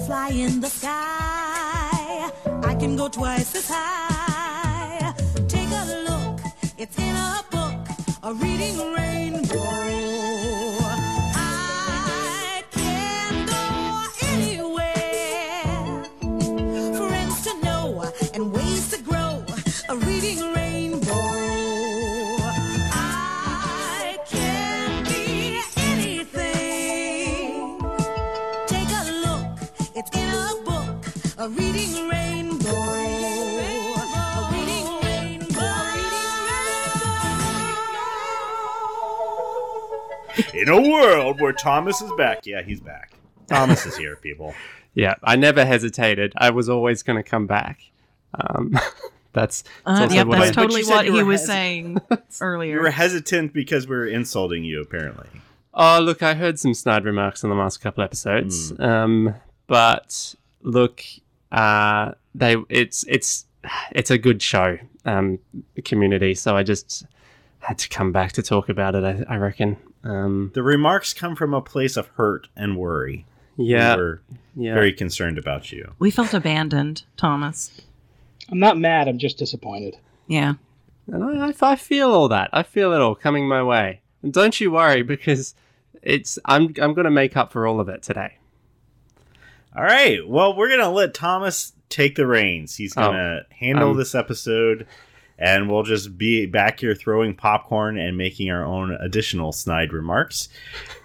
fly in the sky. I can go twice as high. Take a look, it's in a book, a reading rainbow. In a world where Thomas is back. Yeah, he's back. Thomas is here, people. Yeah, I never hesitated. I was always going to come back. Um, that's, that's Uh, yep, what that's I- totally what he was hesit- saying earlier. You were hesitant because we are insulting you, apparently. Oh, look, I heard some snide remarks in the last couple episodes. Um, but look, uh, they it's it's it's a good show, um, community. So I just had to come back to talk about it. I, I reckon. Um, The remarks come from a place of hurt and worry. yeah, We were yeah. very concerned about you. we felt abandoned, Thomas. I'm not mad. I'm just disappointed. Yeah. And I, I, I feel all that. I feel it all coming my way. And don't you worry because it's I'm I'm going to make up for all of it today. All right. Well, we're going to let Thomas take the reins. He's going to handle um, this episode, and we'll just be back here throwing popcorn and making our own additional snide remarks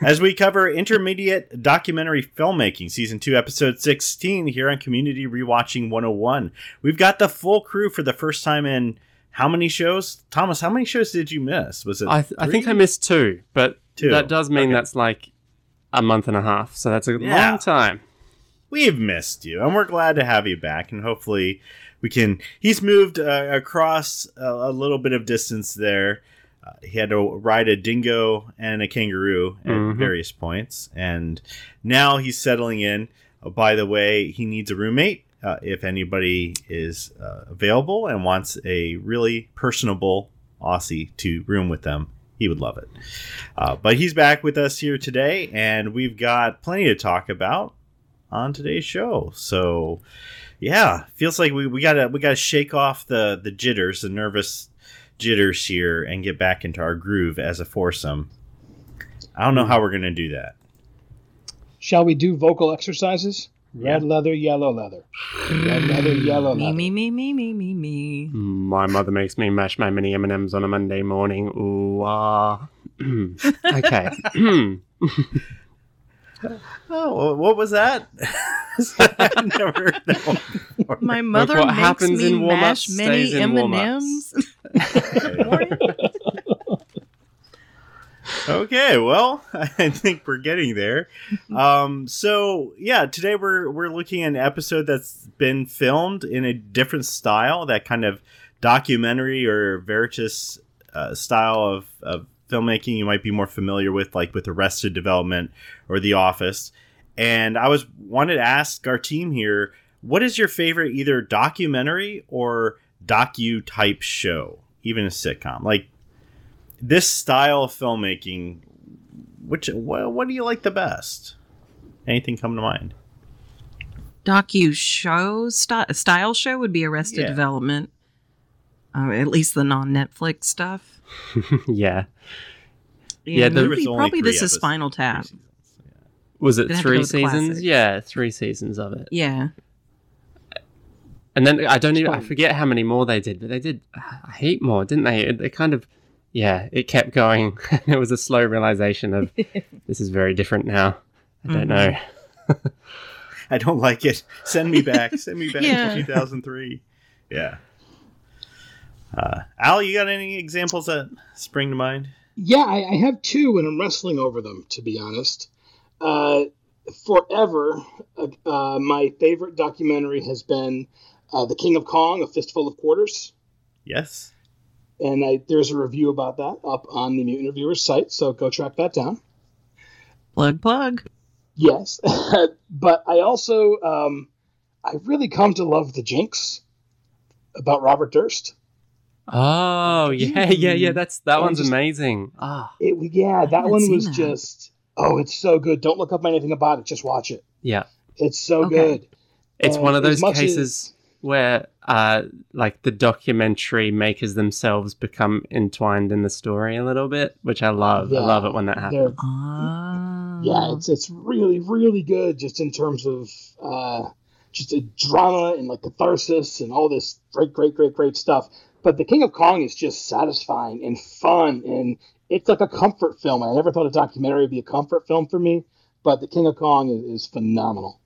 as we cover intermediate documentary filmmaking, season 2, episode 16, here on Community Rewatching 101. We've got the full crew for the first time in how many shows? Thomas, how many shows did you miss? Was it I, th- I think? I missed two, but Two. that does mean Okay. that's like a month and a half. So that's a Yeah. long time. we've missed you, and we're glad to have you back. And hopefully, we can. He's moved uh, across a, a little bit of distance there. Uh, he had to ride a dingo and a kangaroo at Mhm. various points, and now he's settling in. Uh, by the way, he needs a roommate. Uh, if anybody is uh, available and wants a really personable Aussie to room with them, he would love it. Uh, but he's back with us here today, and we've got plenty to talk about on today's show. So, yeah, feels like we, we gotta we gotta shake off the the jitters, the nervous jitters here, and get back into our groove as a foursome. I don't know how we're gonna do that. Shall we do vocal exercises? Red leather, yellow leather. Red leather, yellow Me, leather. me, me, me, me, me, me. My mother makes me mash my mini M&Ms on a Monday morning. Ooh, ah. okay. Oh, what was that? I've never heard that one before. My mother what makes me in mash many M&Ms. okay, well, I think we're getting there. Um, so yeah, today we're we're looking at an episode that's been filmed in a different style, that kind of documentary or veritas uh, style of, of filmmaking you might be more familiar with, like with Arrested Development or The Office. And I was wanted to ask our team here, what is your favorite either documentary or docu type show, even a sitcom? Like this style of filmmaking, which what, what do you like the best? Anything come to mind? Docu show sty- style show would be Arrested Yeah. Development. Uh, at least the non Netflix stuff. yeah. Yeah, there was maybe, only probably three this is episodes. Spinal Tap. Was it They'd have to three seasons? Yeah, three seasons of it. Yeah, And then I don't even I forget how many more they did, but they did a heap more, didn't they? It, it kind of yeah, it kept going. it was a slow realization of this is very different now. I don't know. Mm-hmm. I don't like it. Send me back. Send me back Yeah. to 2003. Yeah. Uh, Al, you got any examples that spring to mind? Yeah, I, I have two, and I'm wrestling over them, to be honest. Uh, forever, uh, uh, my favorite documentary has been uh, The King of Kong, A Fistful of Quarters. Yes. And I, there's a review about that up on the Mutant Reviewers site, so go track that down. plug plug. Yes, but I also um, I really come to love the Jinx about Robert Durst. Oh yeah, yeah, yeah. That's that Oh, one's just- amazing. Ah, It yeah, that one was that. just oh, it's so good. Don't look up anything about it, just watch it. yeah. It's so Okay. good. It's And one of those much cases where, uh, like the documentary makers themselves become entwined in the story a little bit, which I love. I love it when that happens. Ah. yeah, it's it's really really good just in terms of uh, just a drama and like catharsis and all this great great great great stuff. But the King of Kong is just satisfying and fun and it's like a comfort film. I never thought a documentary would be a comfort film for me, but the King of Kong is, is phenomenal.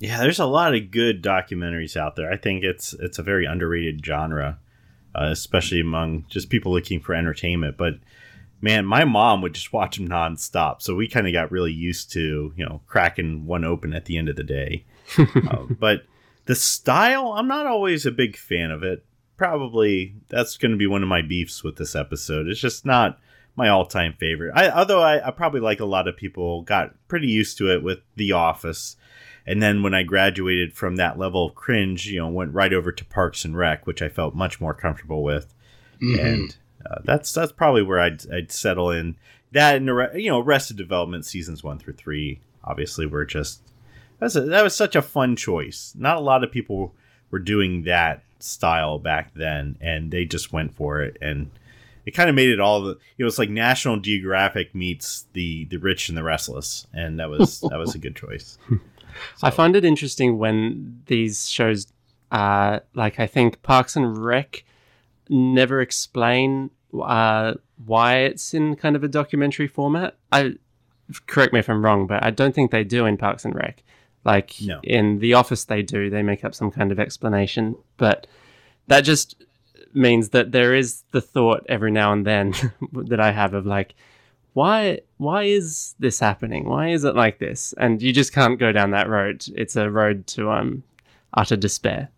Yeah, there's a lot of good documentaries out there. I think it's it's a very underrated genre, uh, especially among just people looking for entertainment. But man, my mom would just watch them nonstop, so we kind of got really used to you know cracking one open at the end of the day. Uh, but the style, I'm not always a big fan of it. Probably that's going to be one of my beefs with this episode. It's just not my all-time favorite. I, although I, I probably like a lot of people got pretty used to it with The Office and then when I graduated from that level of cringe, you know, went right over to Parks and Rec, which I felt much more comfortable with, and uh, that's that's probably where I'd I'd settle in. That and you know, Arrested Development seasons one through three, obviously, were just that's a, that was such a fun choice. Not a lot of people were doing that style back then, and they just went for it, and it kind of made it all the you know, it's like National Geographic meets the the Rich and the Restless, and that was that was a good choice. I find it interesting when these shows, uh, like I think Parks and Rec, never explain uh, why it's in kind of a documentary format. I correct me if I'm wrong, but I don't think they do in Parks and Rec. Like No. in The Office, they do. They make up some kind of explanation, but that just means that there is the thought every now and then that I have of like, why why is this happening? Why is it like this? And you just can't go down that road. It's a road to um utter despair.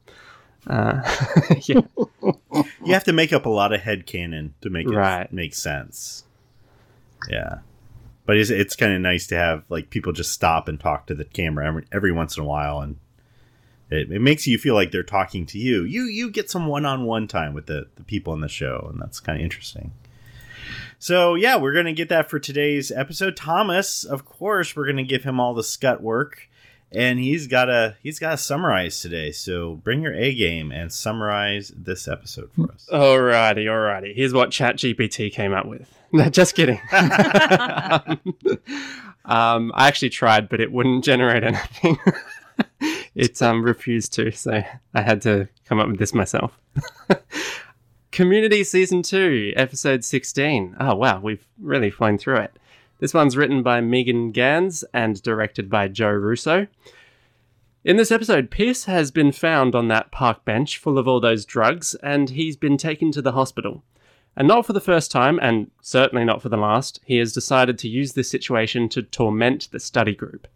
Uh, yeah, you have to make up a lot of head canon to make it Right. make sense. Yeah. But it's, it's kind of nice to have like people just stop and talk to the camera every, every once in a while and it, it makes you feel like they're talking to you. You you get some one-on-one time with the, the people in the show and that's kind of interesting. So yeah, we're gonna get that for today's episode. Thomas, of course, we're gonna give him all the scut work, and he's got a he's gotta summarize today. So bring your A game and summarize this episode for us. alrighty, alrighty. Here's what ChatGPT came up with. No, just kidding. um, um, I actually tried, but it wouldn't generate anything. it um, refused to, so I had to come up with this myself. Community Season 2, Episode 16. Oh, wow, we've really flown through it. This one's written by Megan Ganz and directed by Joe Russo. In this episode, Pierce has been found on that park bench full of all those drugs, and he's been taken to the hospital. And not for the first time, and certainly not for the last, he has decided to use this situation to torment the study group.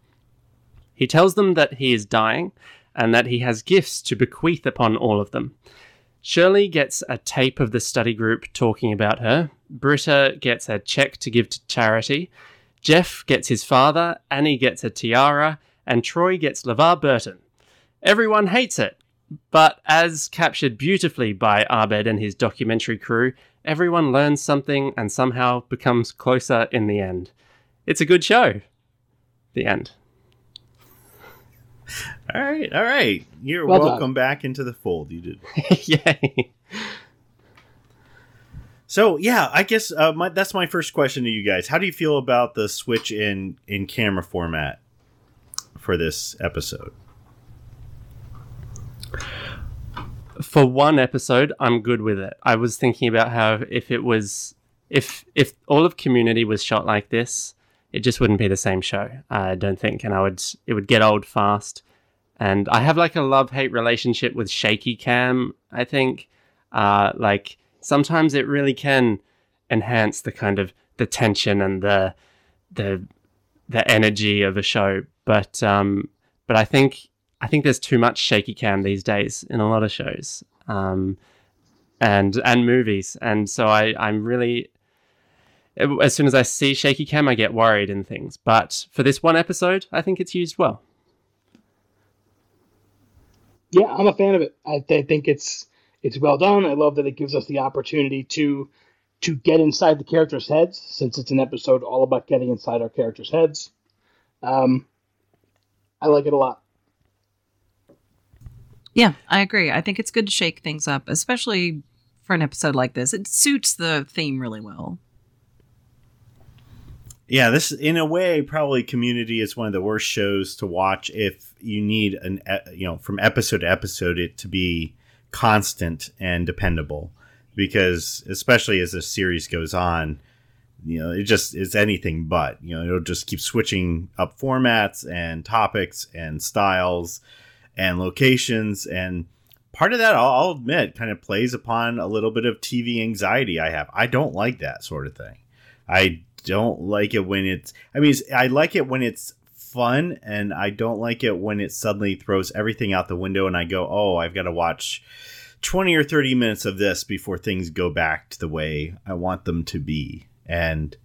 He tells them that he is dying, and that he has gifts to bequeath upon all of them. Shirley gets a tape of the study group talking about her. Britta gets a check to give to charity. Jeff gets his father. Annie gets a tiara. And Troy gets LeVar Burton. Everyone hates it. But as captured beautifully by Abed and his documentary crew, everyone learns something and somehow becomes closer in the end. It's a good show. The end. All right, all right. You're Well done. welcome back into the fold. You did. Yay. So yeah, I guess uh, my, that's my first question to you guys. How do you feel about the switch in in camera format for this episode? for one episode, I'm good with it. I was thinking about how if it was if if all of Community was shot like this, it just wouldn't be the same show. I don't think, and I would it would get old fast. And I have like a love hate relationship with shaky cam. I think, uh, like sometimes it really can enhance the kind of the tension and the the the energy of a show. But um, but I think I think there's too much shaky cam these days in a lot of shows um, and and movies, and so I I'm really as soon as I see shaky cam, I get worried in things. But for this one episode, I think it's used well. Yeah, I'm a fan of it. I, I think it's it's well done. I love that it gives us the opportunity to to get inside the characters' heads, since it's an episode all about getting inside our characters' heads. Um, I like it a lot. Yeah, I agree. I think it's good to shake things up, especially for an episode like this. It suits the theme really well. Yeah, this in a way probably Community is one of the worst shows to watch if you need an you know from episode to episode it to be constant and dependable because especially as the series goes on, you know, it just is anything but. You know, it'll just keep switching up formats and topics and styles and locations and part of that I'll admit kind of plays upon a little bit of TV anxiety I have. I don't like that sort of thing. I don't like it when it's I mean it's, I like it when it's fun and I don't like it when it suddenly throws everything out the window and I go, "Oh, I've got to watch 20 or 30 minutes of this before things go back to the way I want them to be." And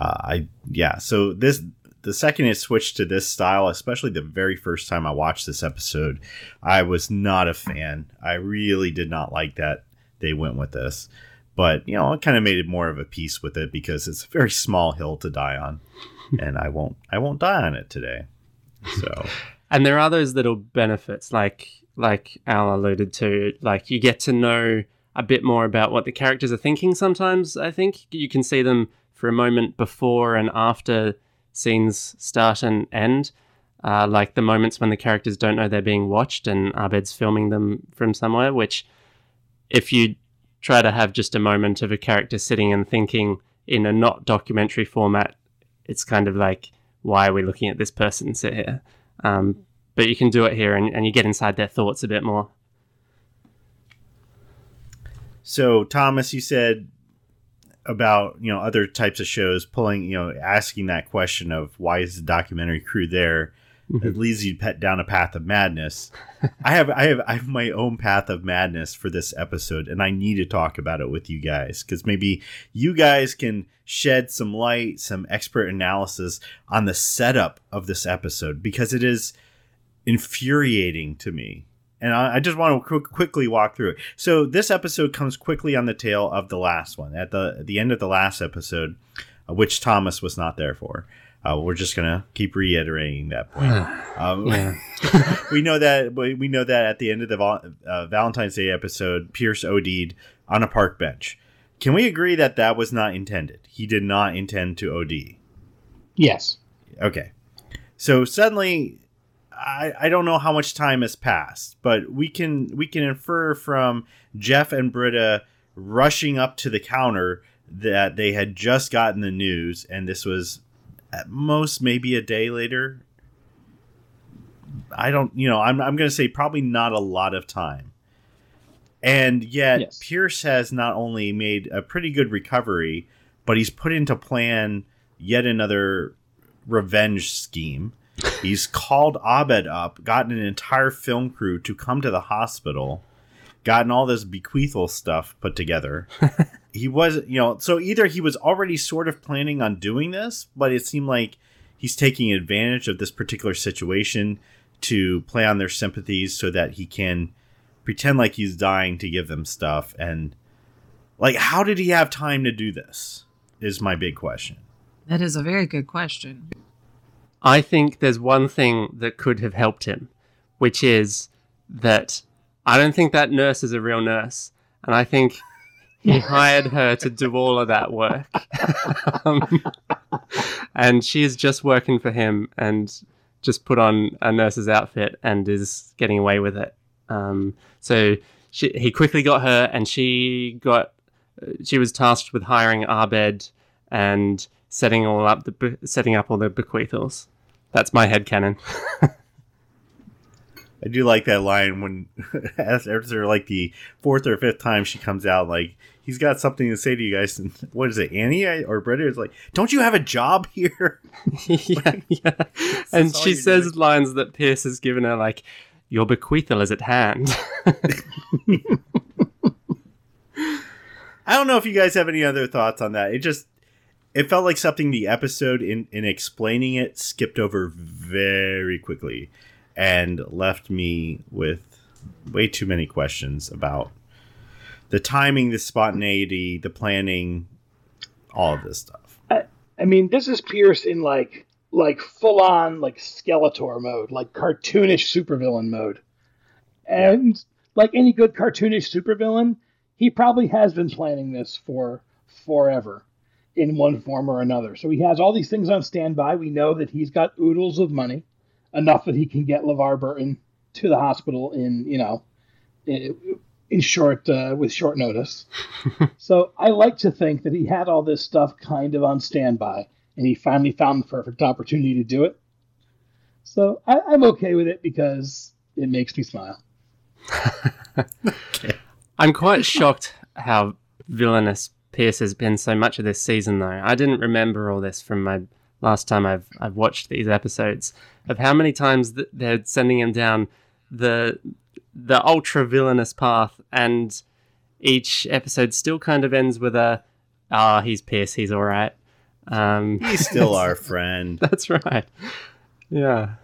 uh, I yeah, so this the second it switched to this style, especially the very first time I watched this episode, I was not a fan. I really did not like that they went with this. But, you know, I kind of made it more of a piece with it because it's a very small hill to die on. and I won't I won't die on it today. So And there are those little benefits, like like Al alluded to, like you get to know a bit more about what the characters are thinking. Sometimes I think you can see them for a moment before and after scenes start and end, uh, like the moments when the characters don't know they're being watched and Abed's filming them from somewhere. Which, if you try to have just a moment of a character sitting and thinking in a not documentary format, it's kind of like, why are we looking at this person sit here? Um, but you can do it here and, and you get inside their thoughts a bit more. So Thomas, you said about you know other types of shows pulling you know asking that question of why is the documentary crew there it leads you pet down a path of madness i have i have i have my own path of madness for this episode and i need to talk about it with you guys because maybe you guys can shed some light some expert analysis on the setup of this episode because it is infuriating to me and I, I just want to qu- quickly walk through it. So this episode comes quickly on the tail of the last one. At the at the end of the last episode, uh, which Thomas was not there for. Uh, we're just gonna keep reiterating that point. Um, we know that we we know that at the end of the uh, Valentine's Day episode, Pierce OD'd on a park bench. Can we agree that that was not intended? He did not intend to OD. Yes. Okay. So suddenly I, I don't know how much time has passed, but we can we can infer from Jeff and Britta rushing up to the counter that they had just gotten the news and this was at most maybe a day later. I don't you know, I'm I'm gonna say probably not a lot of time. And yet Yes. Pierce has not only made a pretty good recovery, but he's put into plan yet another revenge scheme. He's called Abed up, gotten an entire film crew to come to the hospital, gotten all this bequeathal stuff put together. he was, you know, so either he was already sort of planning on doing this, but it seemed like he's taking advantage of this particular situation to play on their sympathies so that he can pretend like he's dying to give them stuff. And, like, how did he have time to do this? Is my big question. That is a very good question. I think there's one thing that could have helped him, which is that I don't think that nurse is a real nurse. And I think he hired her to do all of that work. um, and she is just working for him and just put on a nurse's outfit and is getting away with it. Um, so she, he quickly got her, and she got she was tasked with hiring Abed and setting all up the setting up all the bequeathals. That's my head canon. I do like that line when after like the fourth or fifth time she comes out like he's got something to say to you guys and what is it Annie or Britta is like don't you have a job here yeah, yeah. And she says doing. lines that Pierce has given her, like, "Your bequeathal is at hand." I don't know if you guys have any other thoughts on that it just it felt like something the episode in in explaining it skipped over very quickly and left me with way too many questions about the timing the spontaneity the planning all of this stuff I mean, this is Pierce in like like full on like Skeletor mode, like cartoonish supervillain mode. And like any good cartoonish supervillain, he probably has been planning this for forever in one form or another. So he has all these things on standby. We know that he's got oodles of money, enough that he can get LeVar Burton to the hospital in, you know, in, in short, uh, with short notice. so I like to think that he had all this stuff kind of on standby, and he finally found the perfect opportunity to do it. So I, I'm okay with it because it makes me smile. I'm quite shocked how villainous Pierce has been so much of this season, though. I didn't remember all this from my last time I've I've watched these episodes of how many times th- they're sending him down the the ultra villainous path, and each episode still kind of ends with a ah, he's Pierce, he's all right. Um, He's still our friend. that's right. Yeah.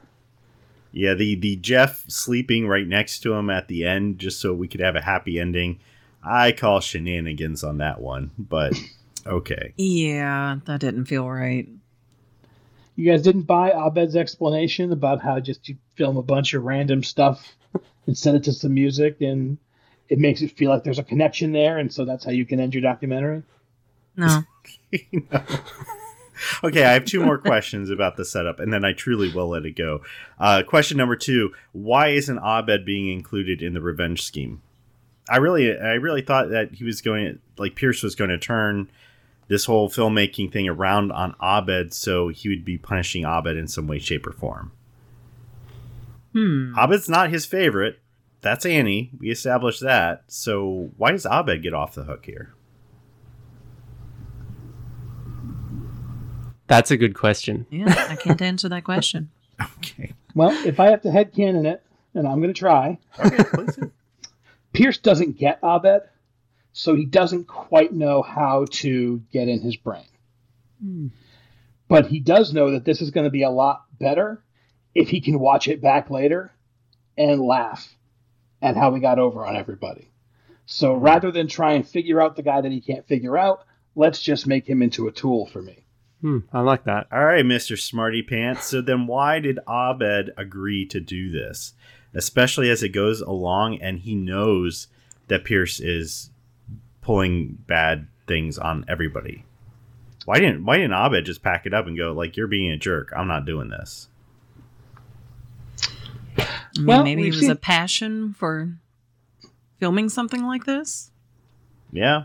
Yeah, the the Jeff sleeping right next to him at the end, just so we could have a happy ending. I call shenanigans on that one, but okay. Yeah, that didn't feel right. You guys didn't buy Abed's explanation about how just you film a bunch of random stuff and send it to some music and it makes it feel like there's a connection there, and so that's how you can end your documentary. No. Okay, I have two more questions about the setup, and then I truly will let it go. Uh, question number two: Why isn't Abed being included in the revenge scheme? I really, I really thought that he was going, like Pierce was going to turn this whole filmmaking thing around on Abed, so he would be punishing Abed in some way, shape, or form. Hmm. Abed's not his favorite. That's Annie. We established that. So why does Abed get off the hook here? That's a good question. Yeah, I can't answer that question. Okay. Well, if I have to headcanon it, and I'm going to try, Okay, please. Pierce doesn't get Abed, so he doesn't quite know how to get in his brain. But he does know that this is going to be a lot better if he can watch it back later and laugh at how we got over on everybody. So rather than try and figure out the guy that he can't figure out, let's just make him into a tool for me. Hmm, I like that. All right, Mr. Smarty Pants. So then why did Abed agree to do this? Especially as it goes along and he knows that Pierce is pulling bad things on everybody. Why didn't why didn't Abed just pack it up and go like you're being a jerk. I'm not doing this. I mean, Well, maybe it was seen- a passion for filming something like this. Yeah.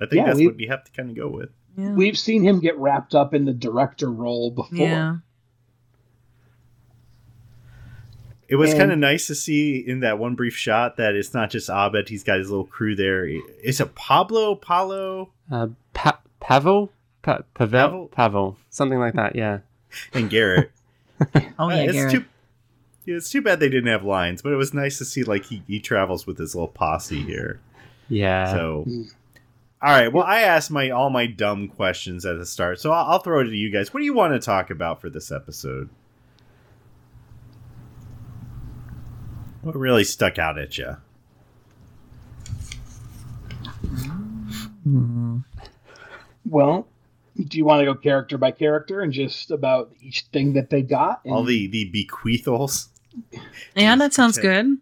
I think Yeah, that's we- what we have to kind of go with. Yeah. We've seen him get wrapped up in the director role before. yeah. It was kind of nice to see in that one brief shot that it's not just Abed, he's got his little crew there. Is it Pablo? Paulo? Uh, pa- Pavel? Pa- Pavel? Pavel? Pavel? Something like that, yeah. And Garrett. Oh Uh, yeah, it's Garrett. too yeah, it's too bad they didn't have lines, but it was nice to see like he, he travels with his little posse here. Yeah. So Mm. all right, well I asked my all my dumb questions at the start, so I'll, I'll throw it to you guys. What do you want to talk about for this episode? What really stuck out at you? Well, do you want to go character by character and just about each thing that they got? And All the the bequeathals. yeah, that sounds good.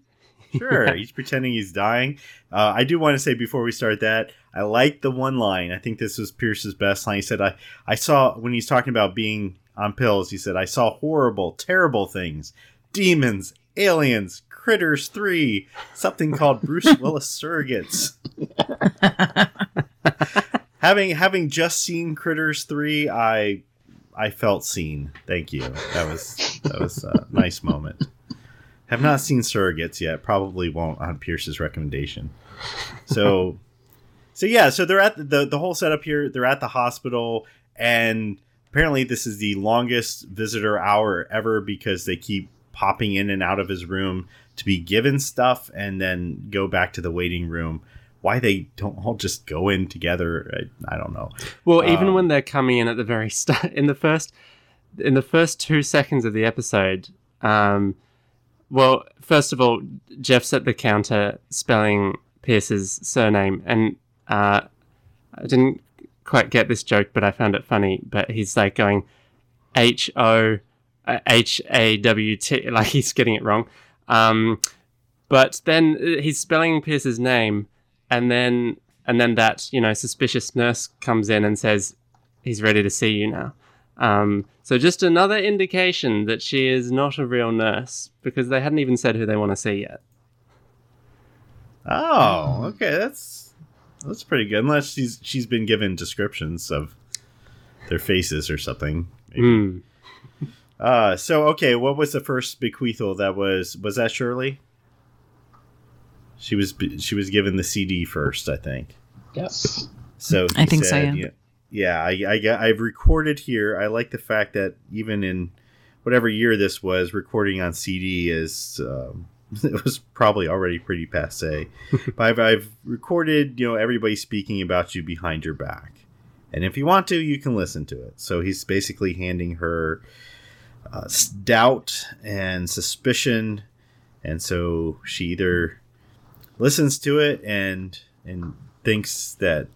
Sure, he's pretending he's dying. Uh, I do want to say before we start that I like the one line. I think this was Pierce's best line. He said, "I I saw when he's talking about being on pills. He said I saw horrible, terrible things, demons, aliens, critters three, something called Bruce Willis surrogates." having having just seen Critters three, I I felt seen. Thank you. That was that was a nice moment. Have not seen Surrogates yet. Probably won't on Pierce's recommendation. So, so yeah. So they're at the, the the whole setup here. They're at the hospital, and apparently this is the longest visitor hour ever because they keep popping in and out of his room to be given stuff and then go back to the waiting room. Why they don't all just go in together, I, I don't know. Well, even Um, when they're coming in at the very start, in the first, in the first two seconds of the episode, um, well, first of all, Jeff's at the counter spelling Pierce's surname, and uh, I didn't quite get this joke, but I found it funny. But he's like going H O uh, H A W T. Like he's getting it wrong. Um, but then uh, he's spelling Pierce's name, and then and then that you know suspicious nurse comes in and says he's ready to see you now. Um, so just another indication that she is not a real nurse because they hadn't even said who they want to see yet. Oh, okay, that's that's pretty good. Unless she's she's been given descriptions of their faces or something. maybe. Uh, so okay, what was the first bequeathal that was was that Shirley? She was she was given the CD first, I think. Yes. So I he think so, said, yeah. yeah, I, I I've recorded here. I like the fact that even in whatever year this was, recording on CD is um, it was probably already pretty passe. but I've, I've recorded, you know, everybody speaking about you behind your back, and if you want to, you can listen to it. So he's basically handing her uh, doubt and suspicion, and so she either listens to it and and thinks that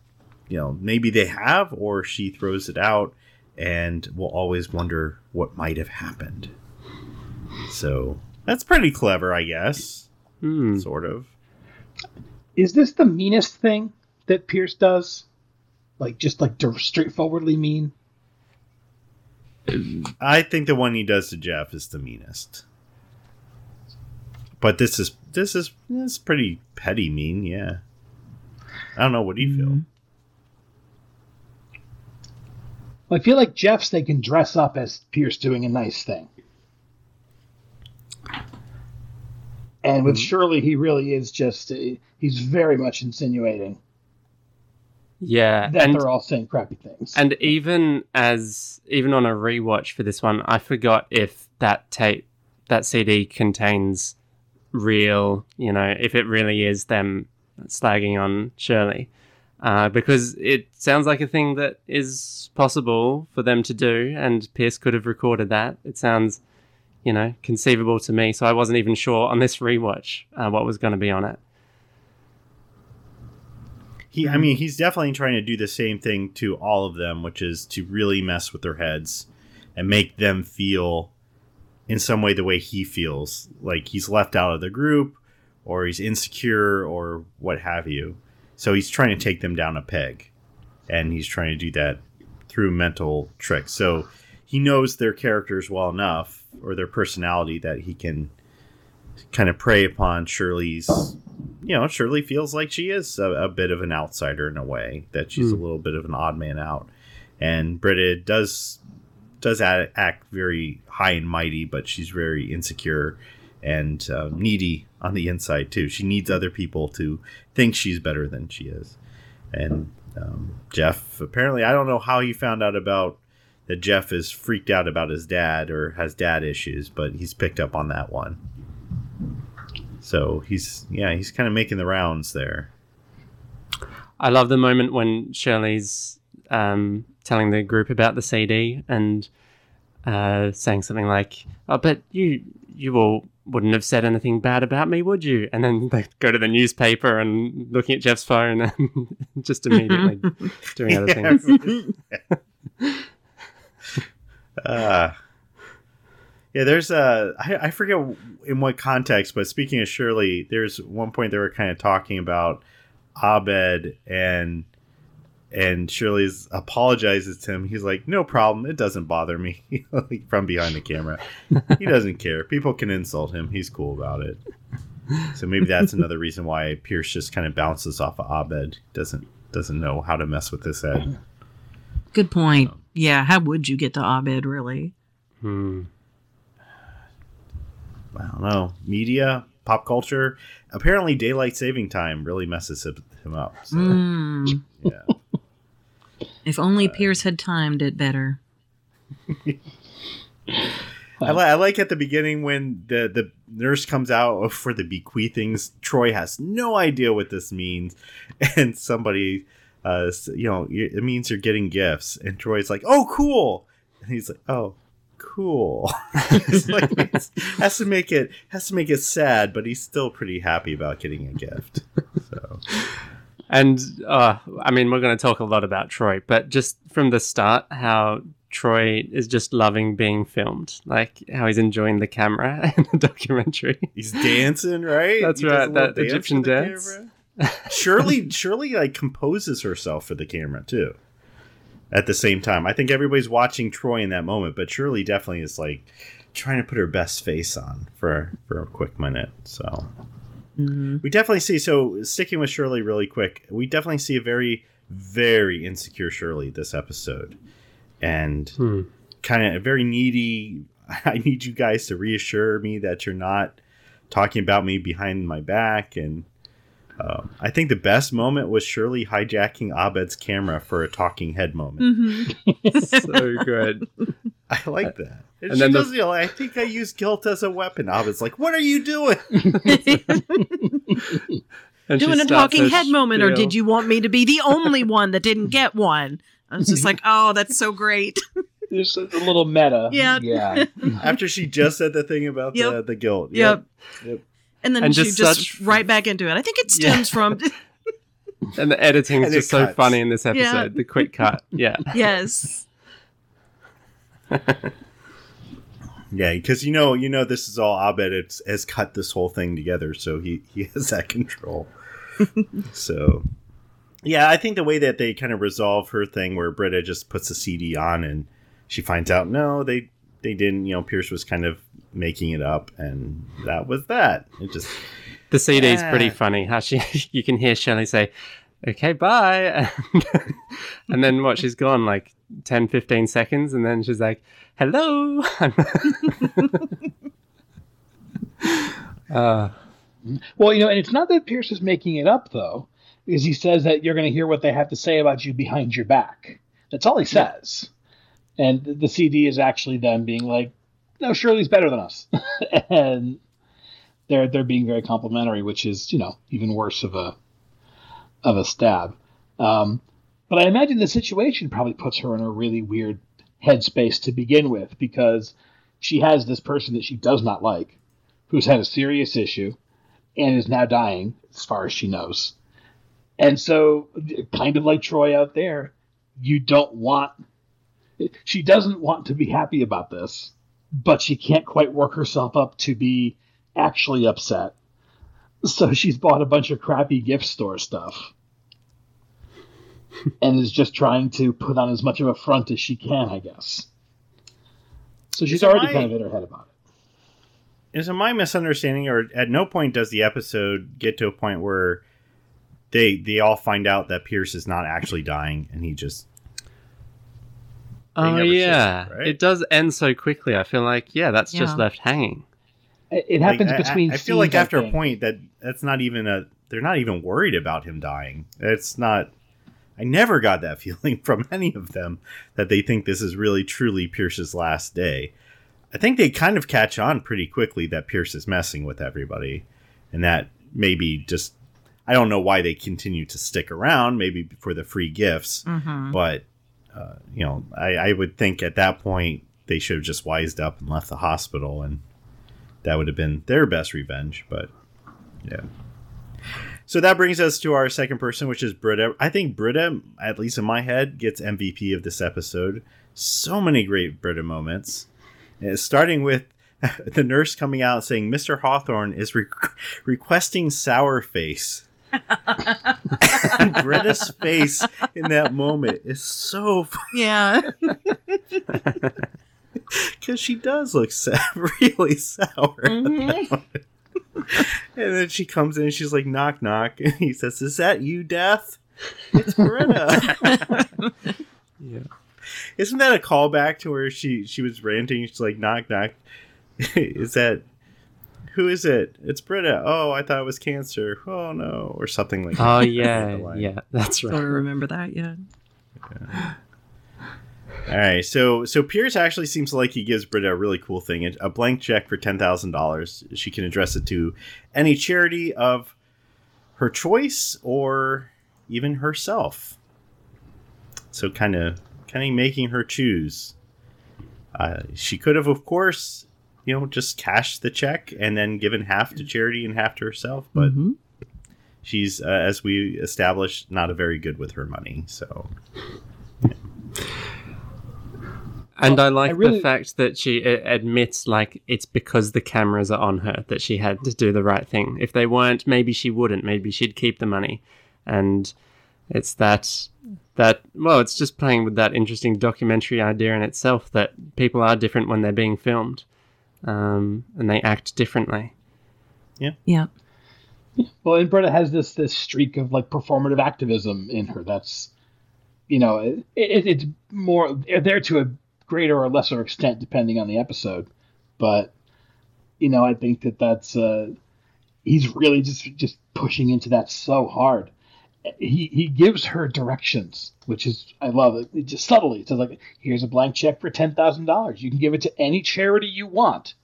you know maybe they have or she throws it out and will always wonder what might have happened so that's pretty clever i guess Hmm. sort of Is this the meanest thing that Pierce does? Like just like dir- straightforwardly mean? I think the one he does to jeff is the meanest. But this is this is this is pretty petty mean yeah. I don't know what do you feel? I feel like Jeff's they can dress up as Pierce doing a nice thing. And with mm-hmm. Shirley, he really is just, he's very much insinuating Yeah, that and they're all saying crappy things. and even as even on a rewatch for this one, I forgot if that tape that CD contains real, you know, if it really is them slagging on Shirley. Uh, because it sounds like a thing that is possible for them to do, and Pierce could have recorded that. It sounds, you know, conceivable to me. So I wasn't even sure on this rewatch uh, what was going to be on it. He i mm-hmm. mean he's definitely trying to do the same thing to all of them which is to really mess with their heads and make them feel in some way the way he feels like he's left out of the group or he's insecure or what have you. So he's trying to take them down a peg and he's trying to do that through mental tricks. So he knows their characters well enough or their personality that he can kind of prey upon shirley's you know, Shirley feels like she is a, a bit of an outsider in a way that she's a little bit of an odd man out, and Britta does does act, act very high and mighty, but she's very insecure and uh, needy on the inside too. She needs other people to think she's better than she is, and um, Jeff apparently I don't know how he found out about that Jeff is freaked out about his dad or has dad issues, but he's picked up on that one. So he's yeah, he's kind of making the rounds there. I love the moment when Shirley's um, telling the group about the CD and uh, saying something like, "Oh, but you you all wouldn't have said anything bad about me, would you?" And then they go to the newspaper and looking at Jeff's phone and just immediately doing other Yeah. things. Uh, yeah, there's a I, I forget in what context, but speaking of Shirley, there's one point they were kind of talking about Abed and and Shirley's apologizes to him. He's like, "No problem, it doesn't bother me." like from behind the camera, he doesn't care. People can insult him. He's cool about it. So maybe that's another reason why Pierce just kind of bounces off of Abed. Doesn't doesn't know how to mess with this head. Good point. Yeah, how would you get to Abed, really? Hmm. I don't know. Media, pop culture. Apparently, daylight saving time really messes him- up. So, Mm, yeah. if only Pierce had timed it better. I, li- I like at the beginning when the, the nurse comes out for the bequeathings. Troy has no idea what this means. And somebody, uh, you know, it means you're getting gifts. And Troy's like, oh, cool. And he's like, oh, cool. Like, has to make it has to make it sad, but he's still pretty happy about getting a gift. So And uh, I mean, we're going to talk a lot about Troy, but just from the start, how Troy is just loving being filmed, like how he's enjoying the camera in the documentary. He's dancing, right? That's He right, that dance Egyptian dance. camera. Shirley, Shirley, like composes herself for the camera too. At the same time, I think everybody's watching Troy in that moment, but Shirley definitely is like trying to put her best face on for for a quick minute. So we definitely see. So sticking with Shirley really quick, we definitely see a very, very insecure Shirley this episode, and Hmm. kind of a very needy. I need you guys to reassure me that you're not talking about me behind my back. And um, I think the best moment was Shirley hijacking Abed's camera for a talking head moment. Mm-hmm. so good. I like that. And, And she then the- does yell, I think I used guilt as a weapon. Abed's like, what are you doing? And Doing a talking her head moment, or did you want me to be the only one that didn't get one? I was just like, oh, that's so great. There's a, a little meta. Yeah. Yeah. After she just said the thing about the, Yep. the guilt. Yep. Yep. And then And she just just, such- right back into it. I think it Yeah. stems from And the editing is just so cuts. funny in this episode. Yeah. The quick cut. Yeah. yes. Yeah, because you know, you know, this is all Abed it's, has cut this whole thing together, so he he has that control. so, yeah, I think the way that they kind of resolve her thing, where Britta just puts a CD on and she finds out no, they they didn't. You know, Pierce was kind of making it up, and that was that. It just The CD is pretty funny. How she you can hear Shelley say, "Okay, bye," and, and then what? She's gone like 10, 15 seconds, and then she's like, "Hello." uh, Well, you know, and it's not that Pierce is making it up though, because he says that you're going to hear what they have to say about you behind your back. That's all he says. And the CD is actually them being like, "No, Shirley's better than us," and they're they're being very complimentary, which is you know even worse of a of a stab. Um, but I imagine the situation probably puts her in a really weird headspace to begin with because she has this person that she does not like, who's had a serious issue and is now dying, as far as she knows. And so, kind of like Troy out there, you don't want. She doesn't want to be happy about this, but she can't quite work herself up to be actually upset. So she's bought a bunch of crappy gift store stuff. and is just trying to put on as much of a front as she can, I guess. So she's Is already kind of in her head about it. is it my misunderstanding, or at no point does the episode get to a point where they they all find out that Pierce is not actually dying, and he just oh yeah, that, right? it does end so quickly. I feel like yeah, that's just left hanging. It it Like, happens I- I- between. I, feel like after a point that that's not even a. They're not even worried about him dying. It's not. I never got that feeling from any of them that they think this is really truly Pierce's last day. I think they kind of catch on pretty quickly that Pierce is messing with everybody, and that maybe just. I don't know why they continue to stick around. Maybe for the free gifts, Mm-hmm. but uh, you know, I, I would think at that point they should have just wised up and left the hospital, and that would have been their best revenge. But yeah. So that brings us to our second person, which is Britta. I think Britta, at least in my head, gets MVP of this episode. So many great Britta moments, Uh, starting with the nurse coming out saying Mr. Hawthorne is re- requesting sour face. Britta's face in that moment is so Yeah. because she does look sa- really sour. Mhm. And then she comes in and she's like, knock, knock. And he says, Is that you, Death? It's Britta. Yeah. Isn't that a callback to where she, she was ranting? She's like, knock, knock. is that. Who is it? It's Britta. Oh, I thought it was cancer. Oh, no. Or something like that. Oh that. yeah, yeah, that's right. I right. remember that. Yeah. All right, so so Pierce actually seems like he gives Britta a really cool thing: a blank check for ten thousand dollars. She can address it to any charity of her choice or even herself. So kind of kind of making her choose. Uh, she could have, of course, you know, just cashed the check and then given half to charity and half to herself. But Mhm. she's, uh, as we established, not a very good with her money. So And Well, I like I really- the fact that she uh, admits, like, it's because the cameras are on her that she had to do the right thing. If they weren't, maybe she wouldn't. Maybe she'd keep the money. And it's that, that, well, it's just playing with that interesting documentary idea in itself that people are different when they're being filmed um, and they act differently. Yeah. Yeah. Well, and Britta has this this streak of like performative activism in her. That's, you know, it, it, it's more there to a greater or lesser extent depending on the episode, but you know, I think that that's uh, he's really just just pushing into that so hard. He he gives her directions, which is I love it. it just subtly, it says like, "Here's a blank check for ten thousand dollars. You can give it to any charity you want."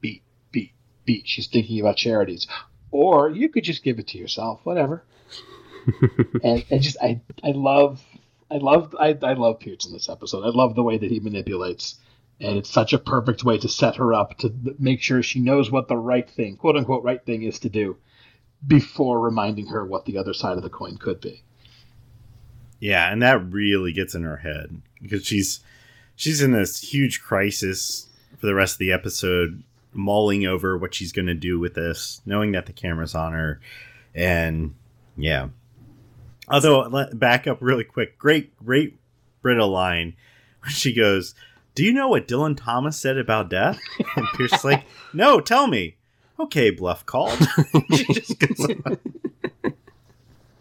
Beat, beat, beat. She's thinking about charities or you could just give it to yourself, whatever. and, and just I I love I love I, I love Pierce in this episode. I love the way that he manipulates, and it's such a perfect way to set her up to make sure she knows what the right thing, quote unquote, right thing is to do, before reminding her what the other side of the coin could be. Yeah, and that really gets in her head because she's she's in this huge crisis for the rest of the episode, mulling over what she's going to do with this, knowing that the camera's on her, and yeah. Although, let back up really quick. Great, great Britta line when she goes, "Do you know what Dylan Thomas said about death?" And Pierce's like, "No, tell me." Okay, bluff called. she just goes on.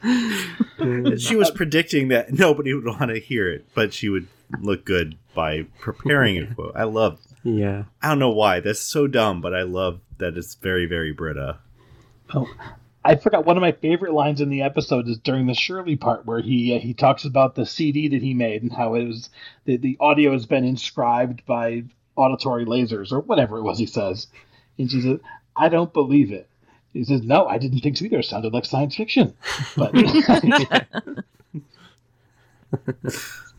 she was predicting that nobody would want to hear it, but she would look good by preparing a quote. I love. Yeah. I don't know why that's so dumb, but I love that it's very, very Britta. Oh, I forgot one of my favorite lines in the episode is during the Shirley part where he uh, he talks about the CD that he made and how it was the, the audio has been inscribed by auditory lasers or whatever it was he says, and she says, "I don't believe it." He says, "No, I didn't think so either. It sounded like science fiction." But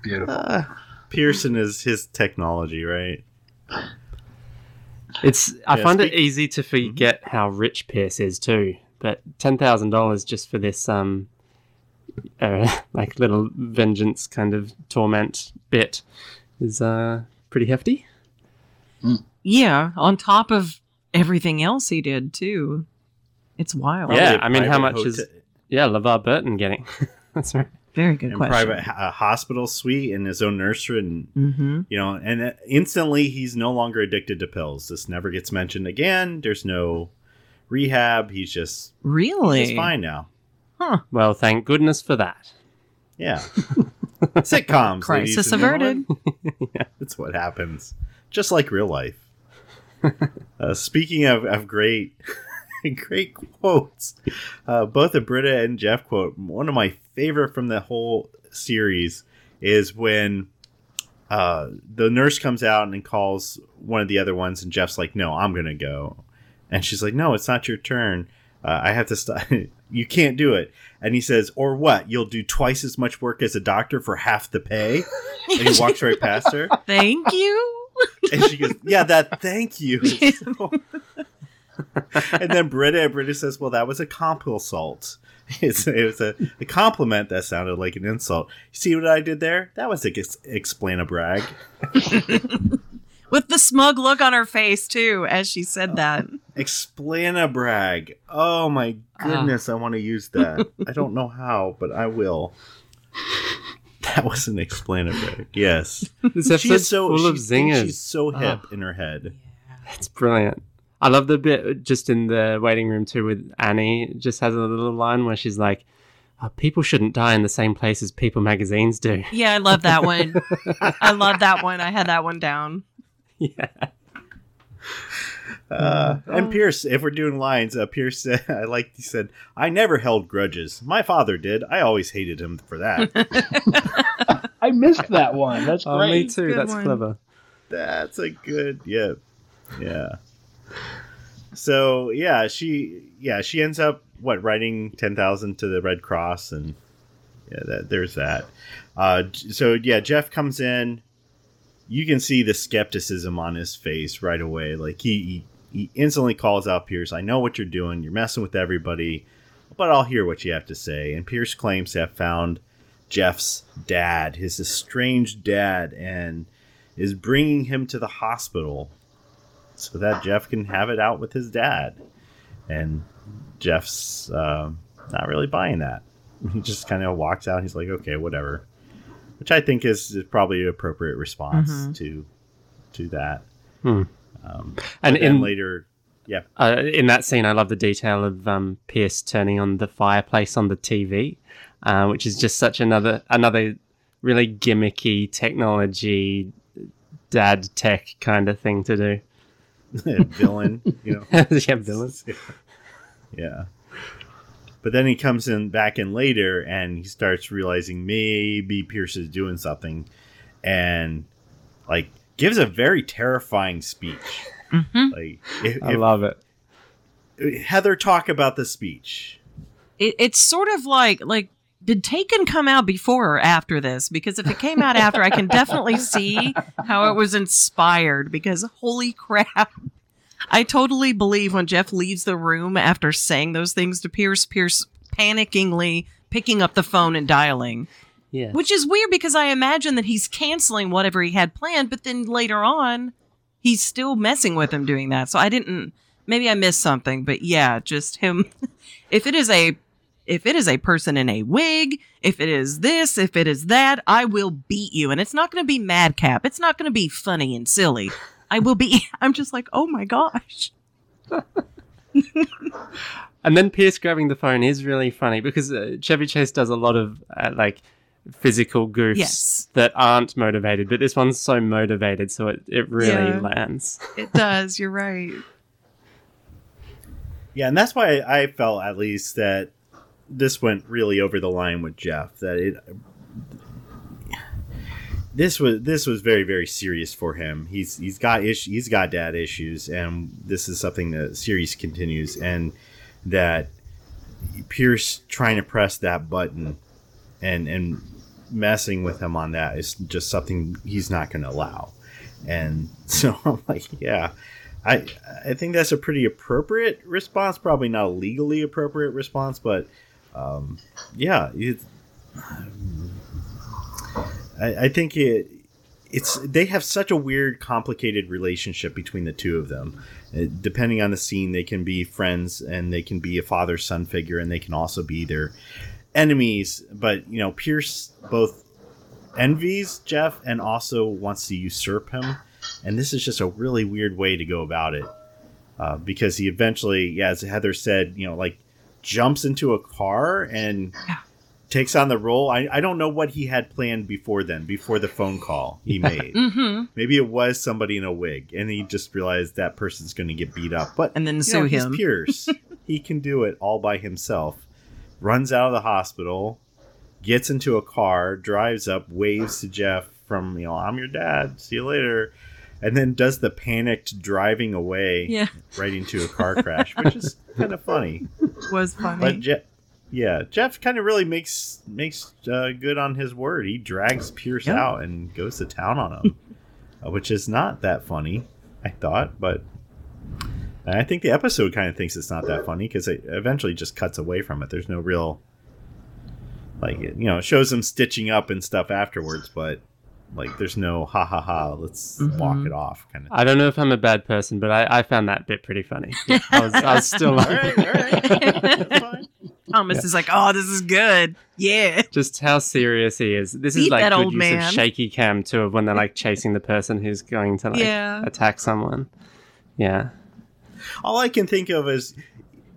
beautiful. Pearson is his technology, right? It's. I Yeah, find it easy to forget how rich Pierce is too. But ten thousand dollars just for this um, uh, like little vengeance kind of torment bit is uh pretty hefty. Yeah. On top of everything else he did too. It's wild. Yeah, I mean, how private much is- hotel- Yeah, LeVar Burton getting. That's right. Very good and question. private ho- hospital suite and his own nursery, and Mm-hmm. you know, and uh, instantly he's no longer addicted to pills. This never gets mentioned again. There's no rehab. He's just Really? he's fine now. Huh. Well, thank goodness for that. Yeah, sitcoms. Crisis averted. yeah, That's what happens, just like real life. uh, speaking of, of great, great quotes, uh, both a Britta and Jeff quote. One of my favorite from the whole series is when uh, the nurse comes out and calls one of the other ones, and Jeff's like, "No, I'm gonna go," and she's like, "No, it's not your turn. Uh, I have to stop. you can't do it." And he says, "Or what? You'll do twice as much work as a doctor for half the pay." And he walks right past her, Thank you. And she goes, "Yeah, that. Thank you." and then Britta, Britta says, "Well, that was a compliment. It's, it was a, a compliment that sounded like an insult. You see what I did there? That was a ex- explain a brag. With the smug look on her face too, as she said oh. that. Explain a brag. Oh my ah. goodness, I want to use that. I don't know how, but I will. That was an explain a brag. Yes, This she episode's so full of zingers. She's so hip oh. in her head. That's brilliant. I love the bit just in the waiting room too with Annie. It just has a little line where she's like, oh, "People shouldn't die in the same place as People magazines do." Yeah, I love that one. I love that one. I had that one down. yeah. Uh, and Pierce, if we're doing lines, uh, Pierce said, I like he said, I never held grudges. My father did. I always hated him for that. I missed that one. That's Oh, me too. Good That's one. clever. That's a good, yeah, yeah. So yeah, she yeah she ends up what writing ten thousand to the Red Cross and yeah, that, there's that. Uh, so yeah, Jeff comes in. You can see the skepticism on his face right away. Like he, he he instantly calls out Pierce. I know what you're doing. You're messing with everybody, but I'll hear what you have to say. And Pierce claims to have found Jeff's dad, his estranged dad, and is bringing him to the hospital so that Jeff can have it out with his dad. And Jeff's uh, not really buying that. He just kind of walks out. He's like, okay, whatever. Which I think is, is probably an appropriate response Mhm. to to that. Hmm. Um, And in later, yeah, uh, in that scene, I love the detail of um, Pierce turning on the fireplace on the TV, uh, which is just such another another really gimmicky technology dad tech kind of thing to do. villain, you know. yeah, villains. Yeah. But then he comes in back in later and he starts realizing maybe Pierce is doing something and like gives a very terrifying speech. Mhm. Like if, I love it. Heather talk about the speech. It, it's sort of like like did Taken come out before or after this? Because if it came out after, I can definitely see how it was inspired. Because holy crap, I totally believe when Jeff leaves the room after saying those things to Pierce, Pierce panickingly picking up the phone and dialing, Yeah. which is weird because I imagine that he's canceling whatever he had planned, but then later on, he's still messing with him doing that. So I didn't. Maybe I missed something, but yeah, just him. if it is a if it is a person in a wig, if it is this, if it is that, I will beat you. And it's not going to be madcap. It's not going to be funny and silly. I will be. I'm just like, oh my gosh. And then Pierce grabbing the phone is really funny because uh, Chevy Chase does a lot of uh, like physical goofs Yes. that aren't motivated, but this one's so motivated, so it, it really Yeah. lands. It does. You're right. Yeah, and that's why I felt at least that this went really over the line with Jeff. That it this was this was very very serious for him. He's he's got ish, he's got dad issues, and this is something that series continues, and that Pierce trying to press that button and and messing with him on that is just something he's not going to allow. And so I'm like, yeah, I I think that's a pretty appropriate response. Probably not a legally appropriate response, but um, yeah, it, I, I think it it's they have such a weird, complicated relationship between the two of them. Uh, depending on the scene, they can be friends and they can be a father son figure, and they can also be their enemies. But you know, Pierce both envies Jeff and also wants to usurp him and this is just a really weird way to go about it uh, because he eventually yeah as heather said you know like jumps into a car and Yeah. takes on the role I, I don't know what he had planned before then before the phone call he made Mm-hmm. maybe it was somebody in a wig and he just realized that person's going to get beat up but And then sue know, him. Pierce. he can do it all by himself. Runs out of the hospital, gets into a car, drives up, waves to Jeff from, you know, I'm your dad. See you later. And then does the panicked driving away Yeah, right into a car crash, which is kind of funny. was funny. But Jeff, yeah, Jeff kind of really makes makes uh, good on his word. He drags Pierce Yeah. out and goes to town on him, uh, which is not that funny, I thought. But and I think the episode kind of thinks it's not that funny because it eventually just cuts away from it. There's no real like you know it shows him stitching up and stuff afterwards, but like there's no ha ha ha. Let's walk Mhm. it off kind of. I don't know if I'm a bad person, but I, I found that bit pretty funny. Yeah, I, was, I was still like, right, all right, that's fine. Thomas is like, oh, this is good. Yeah. just how serious he is. This is like good old use man. of shaky cam too, of when they're like chasing the person who's going to like Yeah. attack someone. Yeah. All I can think of is,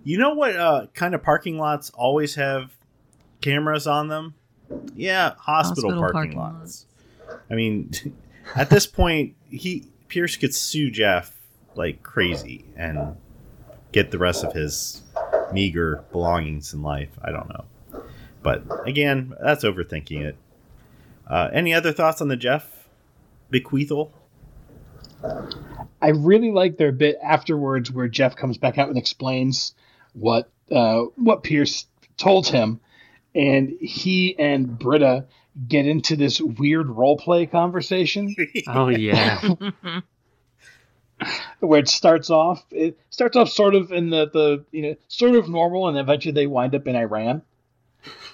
you know what uh, kind of parking lots always have cameras on them? Yeah, hospital, Hospital parking, parking lots. I mean, at this point, he Pierce could sue Jeff like crazy and get the rest of his meager belongings in life. I don't know, but again, that's overthinking it. Uh, any other thoughts on the Jeff bequeathal? I really like their bit afterwards where Jeff comes back out and explains what uh, what Pierce told him, and he and Britta get into this weird role play conversation Oh yeah. where it starts off it starts off sort of in the, the you know sort of normal and eventually they wind up in Iran.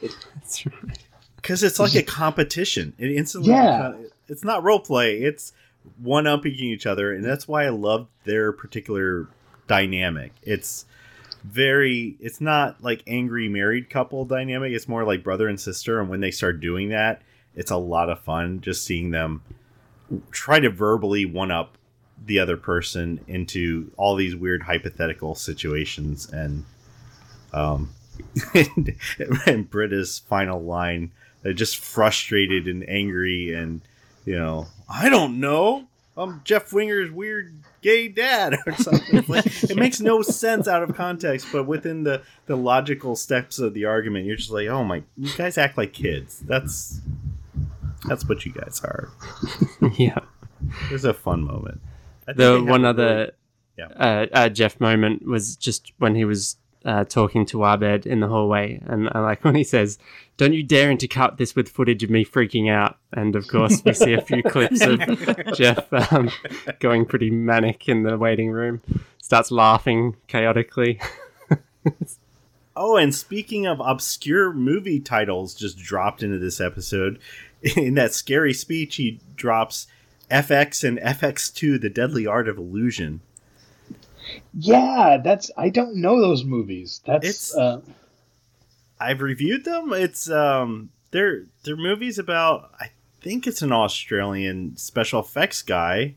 That's right. Because it's like a competition. It instantly Yeah. becomes- it's not role play. It's one upping each other, and that's why I love their particular dynamic. It's very it's not like angry married couple dynamic it's more like brother and sister and when they start doing that it's a lot of fun just seeing them try to verbally one up the other person into all these weird hypothetical situations and um and, and Britta's final line uh, just frustrated and angry and you know I don't know I'm Jeff Winger's weird gay dad or something. Like, it makes no sense out of context, but within the the logical steps of the argument, you're just like, oh my, you guys act like kids. That's that's what you guys are. yeah. It was a fun moment. The one other really- Yeah. uh, uh, Jeff moment was just when he was uh, talking to Abed in the hallway, and I like when he says, "Don't you dare intercut this with footage of me freaking out." And of course, we see a few clips of Jeff um, going pretty manic in the waiting room, starts laughing chaotically. Oh, and speaking of obscure movie titles just dropped into this episode, in that scary speech, he drops FX and FX2, The Deadly Art of Illusion. Yeah, that's I don't know those movies. That's It's- uh, I've reviewed them. It's um they're they're movies about I think it's an Australian special effects guy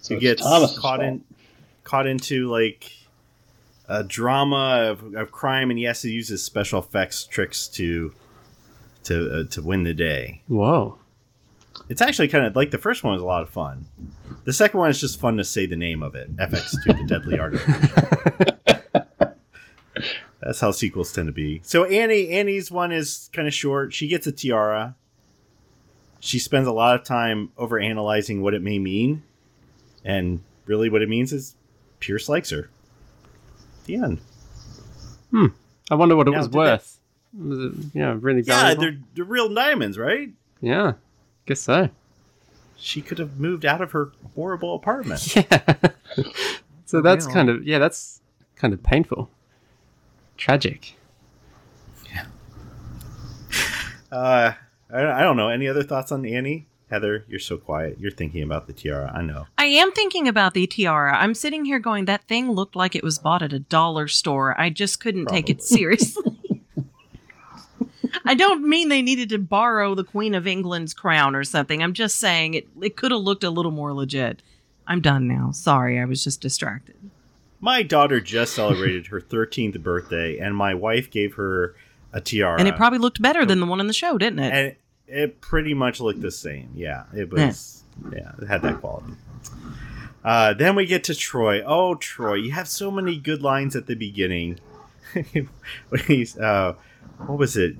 so who gets Thomas's caught in caught into like a drama of, of crime and he has to use his special effects tricks to to uh, to win the day. Whoa! It's actually kind of like the first one was a lot of fun. The second one is just fun to say the name of it. FX2, the Deadly Art of That's how sequels tend to be. So Annie, Annie's one is kind of short. She gets a tiara. She spends a lot of time over analyzing what it may mean, and really, what it means is Pierce likes her. The end. Hmm. I wonder what it Now, was did that- worth. Was it, yeah, really valuable? Yeah, they're, they're real diamonds, right? yeah, guess so. She could have moved out of her horrible apartment. Yeah. so that's real. kind of yeah, that's kind of painful, tragic. Yeah. Uh, I, I don't know. Any other thoughts on Annie? Heather, you're so quiet. You're thinking about the tiara. I know. I am thinking about the tiara. I'm sitting here going, that thing looked like it was bought at a dollar store. I just couldn't take it seriously. I don't mean they needed to borrow the Queen of England's crown or something. I'm just saying it, it could have looked a little more legit. I'm done now. Sorry, I was just distracted. My daughter just celebrated her 13th birthday, and my wife gave her a tiara. And it probably looked better than the one in the show, didn't it? and it pretty much looked the same. Yeah, it was. Yeah, it had that quality. Uh, then we get to Troy. Oh, Troy, you have so many good lines at the beginning. uh, what was it?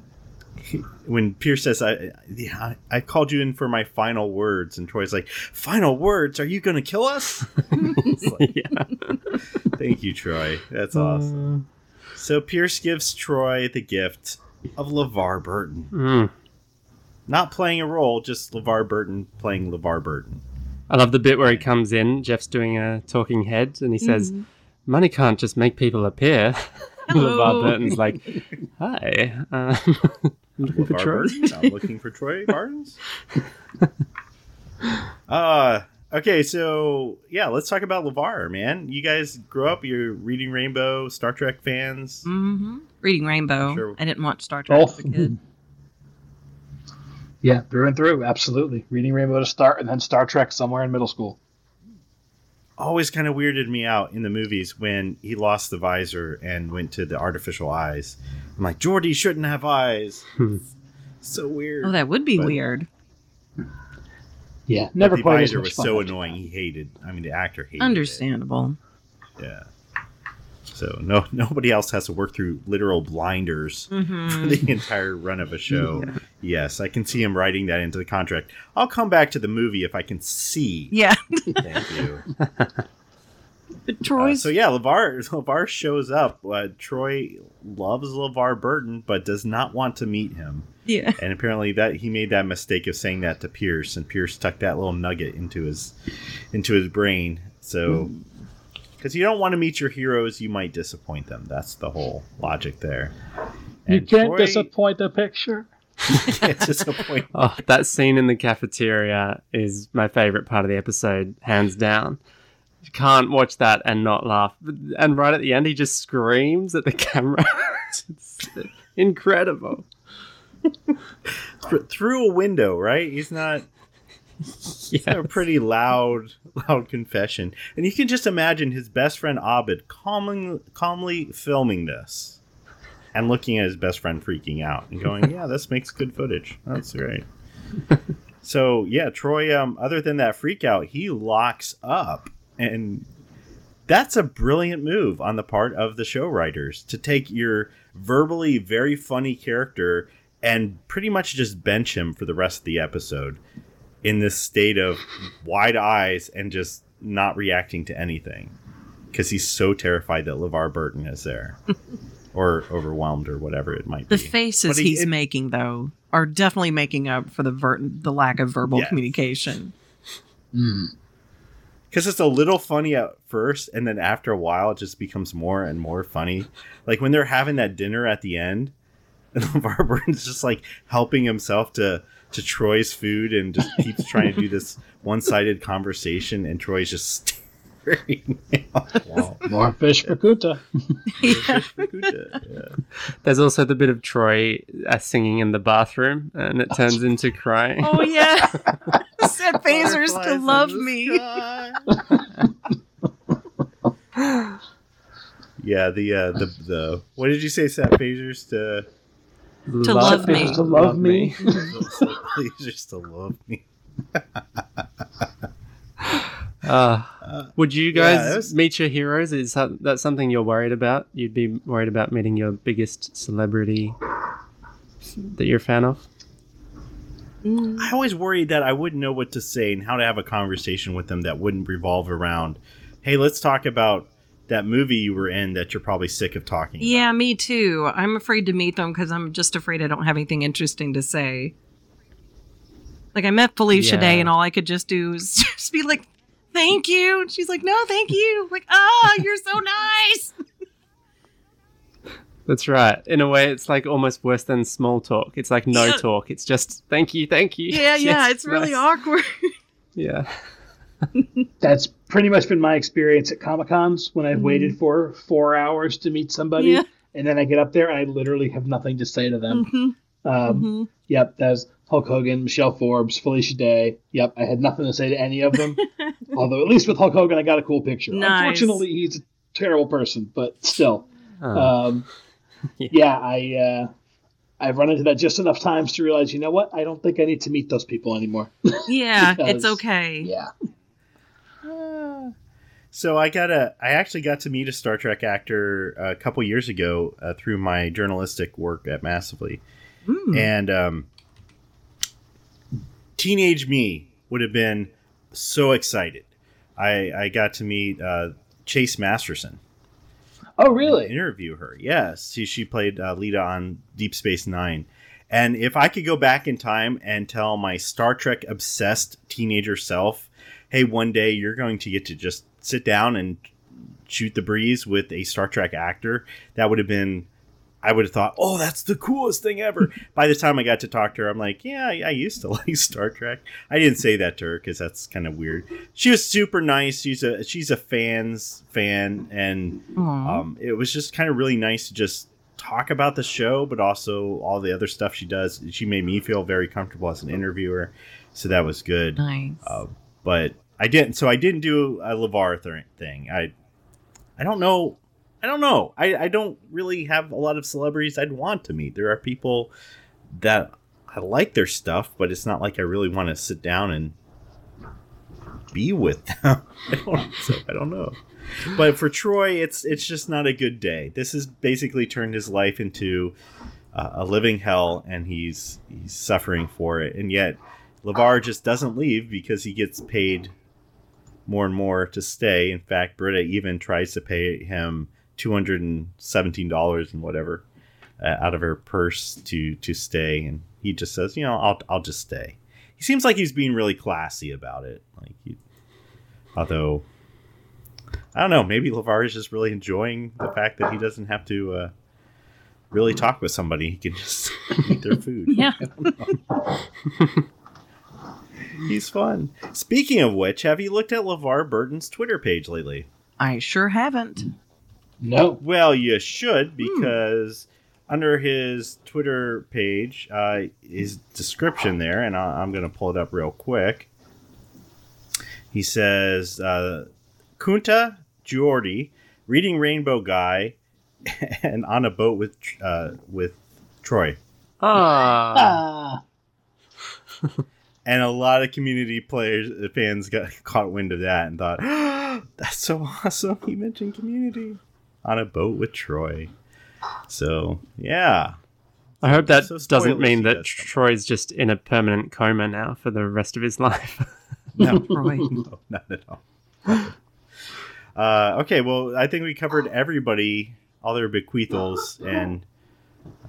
He- When Pierce says, I, yeah, I I called you in for my final words, and Troy's like, "Final words? Are you going to kill us?" It's like, yeah. Thank you, Troy. That's awesome. So Pierce gives Troy the gift of LeVar Burton. Mm. Not playing a role, just LeVar Burton playing LeVar Burton. I love the bit where he comes in. Jeff's doing a talking head, and he says, "Money can't just make people appear." LeVar. Burton's like, "Hi, um, I'm looking for Troy." Burton? I'm looking for Troy Barnes. uh okay, so yeah, let's talk about LeVar, man. You guys grew up, you're reading Rainbow, Star Trek fans. hmm Reading Rainbow. Sure. I didn't watch Star Trek Both. as a kid. yeah, through and through, absolutely. Reading Rainbow to start, and then Star Trek somewhere in middle school. Always kind of weirded me out in the movies when he lost the visor and went to the artificial eyes. I'm like, Geordi shouldn't have eyes. Hmm. so weird. Oh, that would be But- weird. Yeah, But never the quite as visor much was fun so annoying. He hated. I mean, the actor hated. it. Understandable. Yeah. So no, nobody else has to work through literal blinders for hmm the entire run of a show. Yes, I can see him writing that into the contract. I'll come back to the movie if I can see. Yeah. Thank you. But Uh, so yeah, Levar Levar shows up. Uh, Troy loves Levar Burton, but does not want to meet him. yeah. And apparently that he made that mistake of saying that to Pierce, and Pierce tucked that little nugget into his into his brain. So because you don't want to meet your heroes, you might disappoint them. That's the whole logic there. You can't Troy- disappoint the picture. yeah, disappointing. Oh, that scene in the cafeteria is my favorite part of the episode, hands down. You can't watch that and not laugh. And right at the end, he just screams at the camera. it's incredible. Through a window, right? He's not Yeah, a pretty loud, loud confession, and you can just imagine his best friend Abed calmly, calmly filming this, and looking at his best friend freaking out and going, "Yeah, this makes good footage. That's great." so yeah, Troy. Um, other than that freak out, he locks up, and that's a brilliant move on the part of the show writers to take your verbally very funny character and pretty much just bench him for the rest of the episode in this state of wide eyes and just not reacting to anything because he's so terrified that LeVar Burton is there or overwhelmed or whatever it might be. The faces he- he's it- making, though, are definitely making up for the ver- the lack of verbal Yes. communication. Hmm. because it's a little funny at first and then after a while it just becomes more and more funny like when they're having that dinner at the end and LeVar Burton's just like helping himself to to Troy's food and just keeps trying to do this one-sided conversation and Troy's just staring Well, more fish for Kunta. yeah. There's also the bit of Troy uh, singing in the bathroom, and it turns into crying. Oh yeah, set phasers to love me. yeah, the uh the the what did you say, Sat phasers to To love me. To love me. phasers to love me. Uh, would you guys that was- meet your heroes? Is that, that something you're worried about? You'd be worried about meeting your biggest celebrity that you're a fan of? I always worried that I wouldn't know what to say and how to have a conversation with them that wouldn't revolve around, hey, let's talk about that movie you were in that you're probably sick of talking Yeah, me too. I'm afraid to meet them because I'm just afraid I don't have anything interesting to say. Like I met Felicia Yeah. Day, and all I could just do is just be like, "Thank you." And she's like, "No, thank you." Like, "Ah, you're so nice." That's right. In a way, it's like almost worse than small talk. It's like no Yeah. talk. It's just thank you, thank you. Yeah, yeah, Yes, it's really nice. awkward. Yeah. That's pretty much been my experience at Comic Cons when I've waited for four hours to meet somebody, Yeah. and then I get up there and I literally have nothing to say to them. Mhm, Um, mhm. Yep, that's Hulk Hogan, Michelle Forbes, Felicia Day. Yep, I had nothing to say to any of them. Although at least with Hulk Hogan, I got a cool picture. Nice. Unfortunately, he's a terrible person, but still. Oh. Um, Yeah. yeah. I uh, I've run into that just enough times to realize, you know what? I don't think I need to meet those people anymore. Yeah, it's okay. yeah. So I got a, I actually got to meet a Star Trek actor a couple years ago uh, through my journalistic work at Massively, Hmm. and um, teenage me would have been so excited. I I got to meet uh, Chase Masterson. Oh, really? Interview her. Yes, she she played uh, Leeta on Deep Space Nine. And if I could go back in time and tell my Star Trek obsessed teenager self, hey, one day you're going to get to just sit down and shoot the breeze with a Star Trek actor, that would have been. I would have thought, oh, that's the coolest thing ever. By the time I got to talk to her, I'm like, yeah, I, I used to like Star Trek. I didn't say that to her because that's kind of weird. She was super nice. She's a she's a fans fan, and um, it was just kind of really nice to just talk about the show, but also all the other stuff she does. She made me feel very comfortable as an interviewer, so that was good. nice. Uh, but I didn't. So I didn't do a Levar thing. I I don't know. I don't know. I, I don't really have a lot of celebrities I'd want to meet. There are people that I like their stuff, but it's not like I really want to sit down and be with them. I don't, so I don't know. But for Troy, it's it's just not a good day. This has basically turned his life into uh, a living hell, and he's he's suffering for it. And yet, Levar just doesn't leave because he gets paid more and more to stay. In fact, Britta even tries to pay him two hundred and seventeen dollars and whatever uh, out of her purse to to stay, and he just says, you know, I'll I'll just stay. He seems like he's being really classy about it. Like, he, although I don't know, maybe Levar is just really enjoying the fact that he doesn't have to uh, really talk with somebody, he can just eat their food. Yeah. He's fun. Speaking of which, have you looked at LeVar Burton's Twitter page lately? I sure haven't. No. Well, you should because under his Twitter page, uh, his description there, and I- I'm going to pull it up real quick. He says, uh, Kunta Geordi, reading Rainbow Guy, and on a boat with uh, with Troy. Ah, Ah. And a lot of community players fans got caught wind of that and thought, "That's so awesome!" He mentioned community on a boat with Troy. So yeah, I hope that So doesn't mean that does. Troy's just in a permanent coma now for the rest of his life. no, Troy. no, not at all. Uh, okay, well, I think we covered everybody, all their bequeathals, and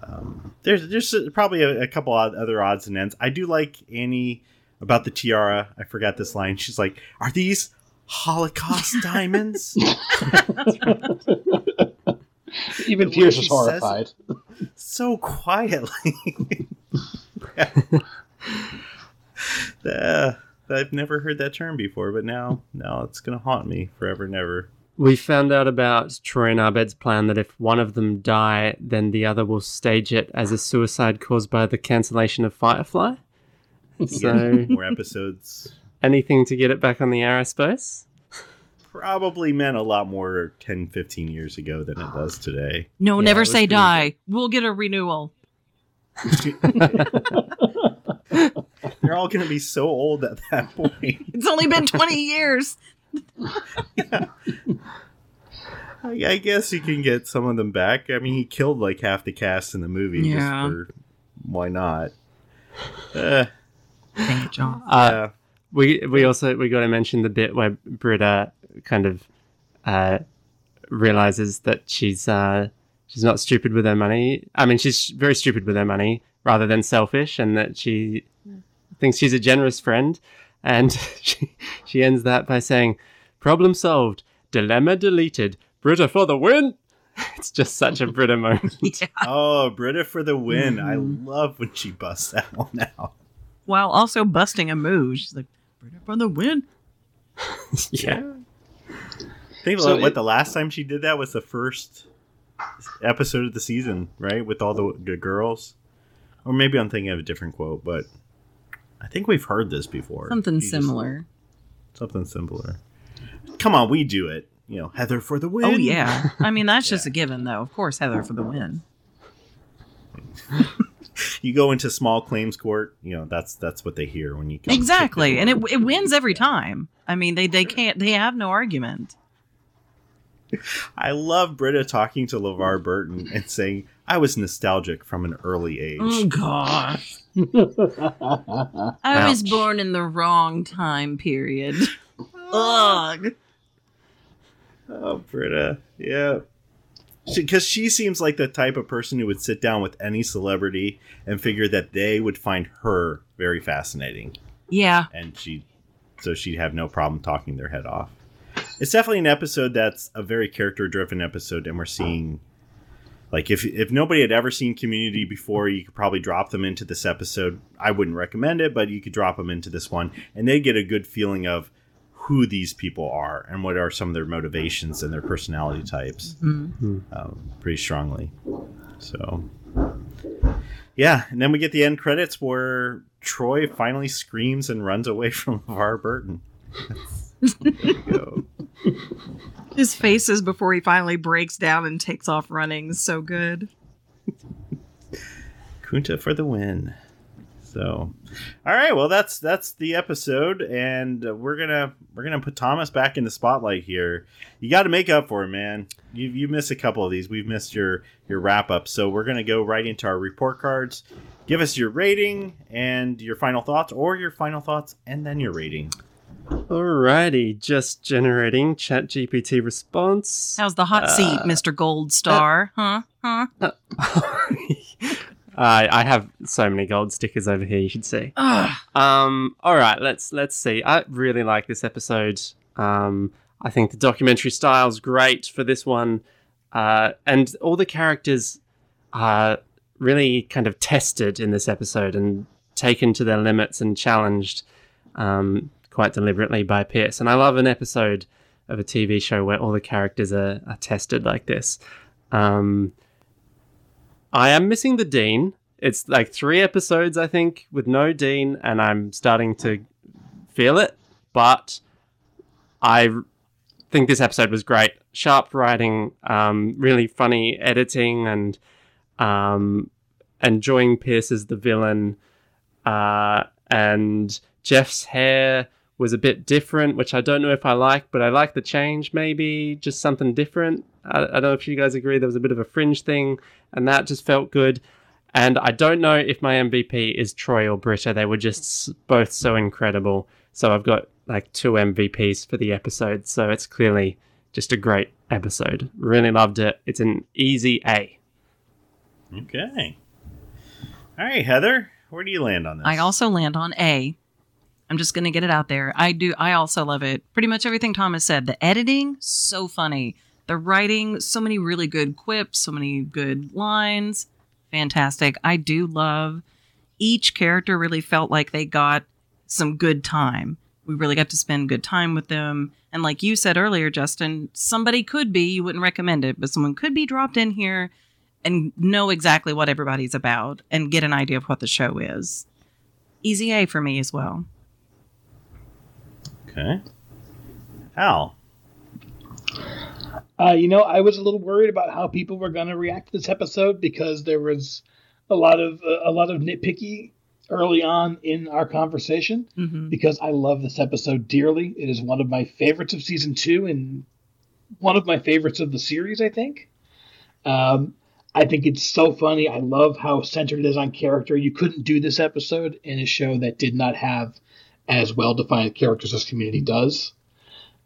um, there's there's probably a, a couple other odds and ends. I do like Annie about the tiara. I forgot this line. She's like, "Are these Holocaust diamonds?" Even way Pierce she was says horrified. so quietly. Uh, I've never heard that term before, but now now it's gonna haunt me forever and ever. We found out about Troy and Abed's plan that if one of them die, then the other will stage it as a suicide caused by the cancellation of Firefly. So More episodes anything to get it back on the air, I suppose. probably meant a lot more 10, 15 years ago than it does today. No, Yeah, never say pretty die. We'll get a renewal. They're all going to be so old at that point. It's only been 20 years. I, I guess you can get some of them back. I mean, he killed like half the cast in the movie. Yeah. Just for, why not? Uh, Dang it, Joss. Uh, yeah. We we also we got to mention the bit where Britta kind of uh, realizes that she's uh, she's not stupid with her money. I mean, she's very stupid with her money rather than selfish, and that she thinks she's a generous friend. And she she ends that by saying, "Problem solved. Dilemma deleted. Britta for the win." It's just such a Britta moment. Yeah. Oh, Britta for the win. I Mm-hmm. love when she busts that one out. While also busting a move. She's like, "Britta for the win. yeah. think So what it- the last time she did that was the first episode of the season, right? With all the, the girls. Or maybe I'm thinking of a different quote, but I think we've heard this before. Something You just- similar. something similar. Come on, we do it. You know, Heather for the oh, win. Oh, yeah. I mean, that's just Yeah. a given, though. Of course, Heather for the win. You go into small claims court, you know, that's that's what they hear when you Exactly. And it, it wins every time. I mean, they, they can't, they have no argument. I love Britta talking to LeVar Burton and saying, I was nostalgic from an early age. Oh, gosh. I was born in the wrong time period. Ugh. Oh, Britta. Yeah. Because she, seems like the type of person who would sit down with any celebrity and figure that they would find her very fascinating. Yeah. And she, so she'd have no problem talking their head off. It's definitely an episode that's a very character driven episode, and we're seeing. Like if if nobody had ever seen Community before, you could probably drop them into this episode. I wouldn't recommend it, but you could drop them into this one, and they get a good feeling of who these people are and what are some of their motivations and their personality types Mhm. um, pretty strongly. So, yeah, and then we get the end credits where Troy finally screams and runs away from LeVar Burton. there you go. His faces before he finally breaks down and takes off running is so good. Kunta for the win. So, all right, well that's that's the episode, and uh, we're gonna we're gonna put Thomas back in the spotlight here. You got to make up for it, man. You you missed a couple of these. We've missed your your wrap up, so we're gonna go right into our report cards. Give us your rating and your final thoughts, or your final thoughts and then your rating. Alrighty, just generating chat GPT response. How's the hot seat, Uh, Mr. Gold Star? huh? Huh? I I have so many gold stickers over here. You should see. Um. All right. Let's let's see. I really like this episode. Um. I think the documentary style is great for this one, uh, and all the characters are really kind of tested in this episode and taken to their limits and challenged um, quite deliberately by Pierce. And I love an episode of a TV show where all the characters are, are tested like this. Um, I am missing the Dean. It's like three episodes, I think, with no Dean, and I'm starting to feel it. But I think this episode was great. Sharp writing, um, really funny editing, and um, enjoying Pierce as the villain. Uh, and Jeff's hair was a bit different, which I don't know if I like, but I like the change, maybe just something different. I, I don't know if you guys agree. There was a bit of a fringe thing, and that just felt good. And I don't know if my MVP is Troy or Britta. They were just both so incredible. So I've got like two MVPs for the episode. So it's clearly just a great episode. Really loved it. It's an easy A. Okay. All right, Heather, where do you land on this? I also land on A. I'm just going to get it out there. I do. I also love it. Pretty much everything Thomas said. The editing, so funny. The writing, so many really good quips, so many good lines. Fantastic. I do love each character really felt like they got some good time. We really got to spend good time with them. And like you said earlier, Justin, somebody could be, you wouldn't recommend it, but someone could be dropped in here and know exactly what everybody's about and get an idea of what the show is. Easy A for me as well. Okay. Al. Uh, you know, I was a little worried about how people were going to react to this episode because there was a lot of uh, a lot of nitpicky early on in our conversation. Mm-hmm. Because I love this episode dearly. It is one of my favorites of season two and one of my favorites of the series. I think. Um, I think it's so funny. I love how centered it is on character. You couldn't do this episode in a show that did not have as well defined characters as Community does.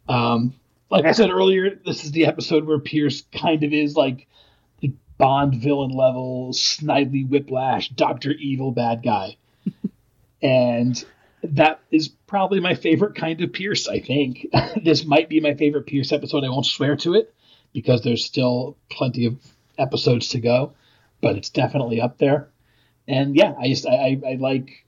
Um, like I said earlier, this is the episode where Pierce kind of is like the Bond villain level, Snidely Whiplash, Doctor Evil bad guy, and that is probably my favorite kind of Pierce. I think this might be my favorite Pierce episode. I won't swear to it because there's still plenty of episodes to go, but it's definitely up there. And yeah, I just I, I, I like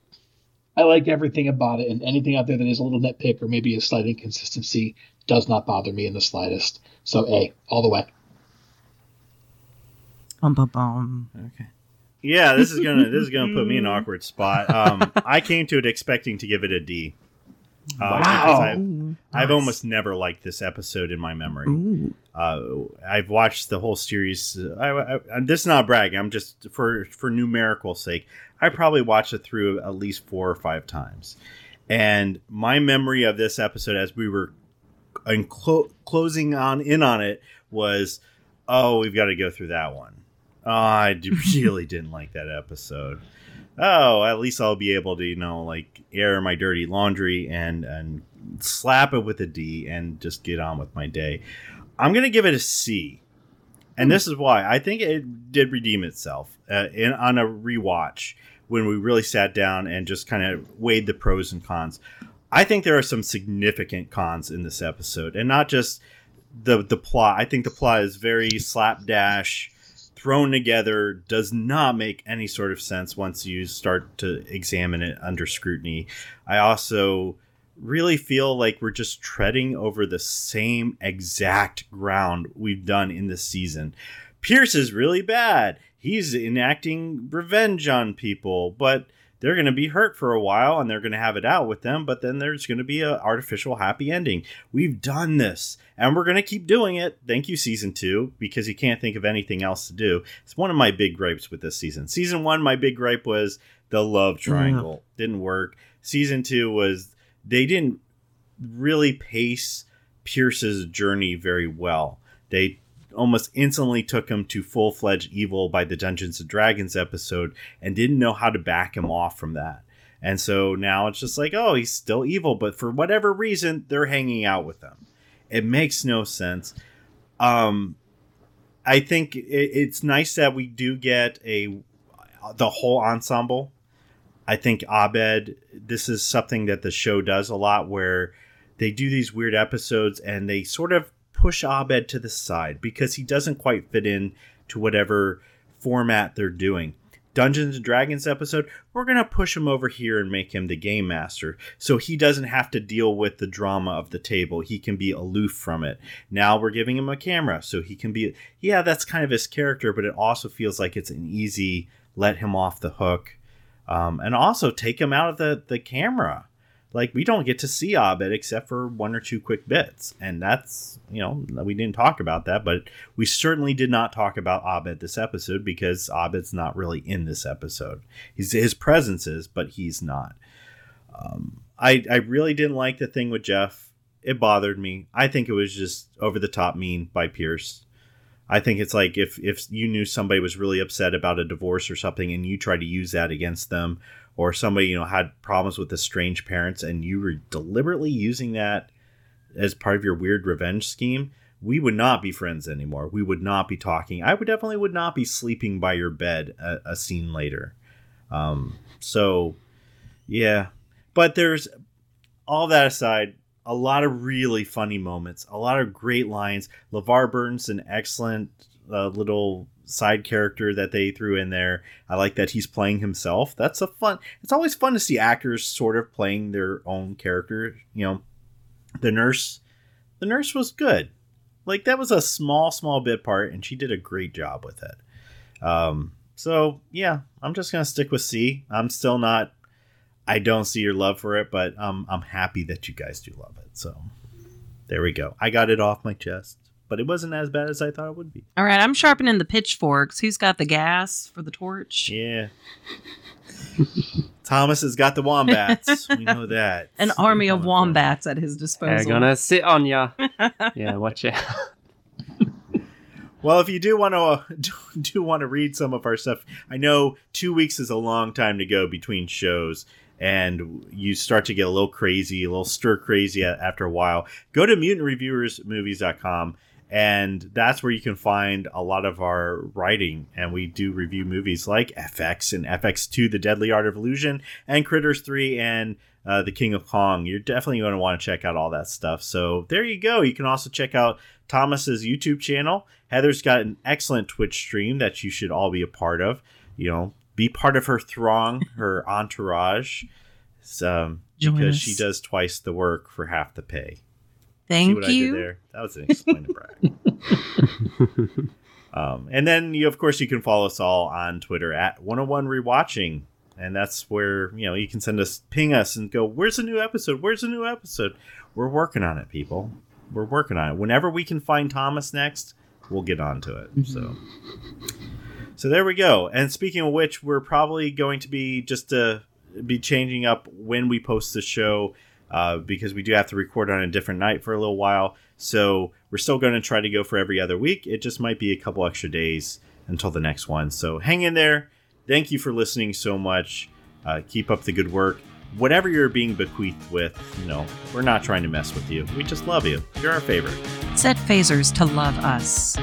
I like everything about it, and anything out there that is a little nitpick or maybe a slight inconsistency does not bother me in the slightest. So A, all the way. Bum, bum, bum. Okay. Yeah, this is gonna this is gonna put me in an awkward spot. Um, I came to it expecting to give it a D. Uh, because Wow. I've, Ooh, I've almost never liked this episode in my memory. Uh, I've watched the whole series. uh, I, I, and this is not bragging. I'm just for for numerical sake. I probably watched it through at least four or five times, and my memory of this episode as we were in clo- closing on in on it was, oh, we've got to go through that one. Oh, I d- really didn't like that episode. Oh, at least I'll be able to, you know, like air my dirty laundry and and slap it with a D and just get on with my day. I'm gonna give it a C, and this is why I think it did redeem itself uh, in on a rewatch when we really sat down and just kind of weighed the pros and cons. I think there are some significant cons in this episode, and not just the the plot. I think the plot is very slapdash, thrown together, does not make any sort of sense once you start to examine it under scrutiny. I also really feel like we're just treading over the same exact ground we've done in this season. Pierce is really bad. He's enacting revenge on people, but they're going to be hurt for a while and they're going to have it out with them, but then there's going to be an artificial happy ending. We've done this and we're going to keep doing it. Thank you, season two, because you can't think of anything else to do. It's one of my big gripes with this season. Season one, my big gripe was the love triangle. Didn't work. Season two was they didn't really pace Pierce's journey very well. They almost instantly took him to full fledged evil by the Dungeons and Dragons episode and didn't know how to back him off from that. And so now it's just like, oh, he's still evil, but for whatever reason, they're hanging out with him. It makes no sense. Um, I think it, it's nice that we do get a the whole ensemble. I think Abed, this is something that the show does a lot where they do these weird episodes and they sort of push Abed to the side because he doesn't quite fit in to whatever format they're doing. Dungeons and Dragons episode, we're going to push him over here and make him the game master. So he doesn't have to deal with the drama of the table. He can be aloof from it. Now we're giving him a camera so he can be, yeah, that's kind of his character, but it also feels like it's an easy let him off the hook. Um, and also take him out of the, the camera like we don't get to see Abed except for one or two quick bits, and that's you know we didn't talk about that, but we certainly did not talk about Abed this episode because Abed's not really in this episode. He's his presence is, but he's not. Um, I I really didn't like the thing with Jeff. It bothered me. I think it was just over the top mean by Pierce. I think it's like if if you knew somebody was really upset about a divorce or something, and you tried to use that against them, or somebody you know had problems with estranged parents and you were deliberately using that as part of your weird revenge scheme we would not be friends anymore. We would not be talking. I would definitely would not be sleeping by your bed a, a scene later. Um, so yeah. But there's all that aside a lot of really funny moments a lot of great lines. Levar burton's an excellent uh, little side character that they threw in there. I like that he's playing himself. That's a fun. It's always fun to see actors sort of playing their own character. You know, the nurse, the nurse was good. Like that was a small, small bit part, and she did a great job with it. Um, so yeah, I'm just gonna stick with C. I'm still not. I don't see your love for it, but um, I'm happy that you guys do love it. So there we go. I got it off my chest but it wasn't as bad as I thought it would be. All right, I'm sharpening the pitchforks. Who's got the gas for the torch? Yeah. Thomas has got the wombats. we know that. An army of wombats at his disposal. They're gonna sit on ya. yeah, watch out. Well, if you do want to uh, do, do want to read some of our stuff, I know two weeks is a long time to go between shows, and you start to get a little crazy, a little stir crazy after a while. Go to mutantreviewersmovies.com and that's where you can find a lot of our writing. And we do review movies like fx and fx2 the deadly art of illusion and critters 3 and uh, the king of kong. You're definitely going to want to check out all that stuff. So there you go. You can also check out thomas's youtube channel. Heather's got an excellent twitch stream that you should all be a part of. You know be part of her throng her entourage. Um, because she does twice the work for half the pay Thank you. there? That was an explain to brag. um, and then you, of course, you can follow us all on Twitter at 101 Rewatching, and that's where you know you can send us, ping us, and go, "Where's the new episode? Where's the new episode?" We're working on it, people. We're working on it. Whenever we can find Thomas next, we'll get on to it. Mm-hmm. So. So there we go. And speaking of which, we're probably going to be just to be changing up when we post the show uh, because we do have to record on a different night for a little while. So we're still going to try to go for every other week. It just might be a couple extra days until the next one. So hang in there. Thank you for listening so much. Uh, keep up the good work. Whatever you're being bequeathed with, you know, we're not trying to mess with you. We just love you. You're our favorite. Set phasers to love us.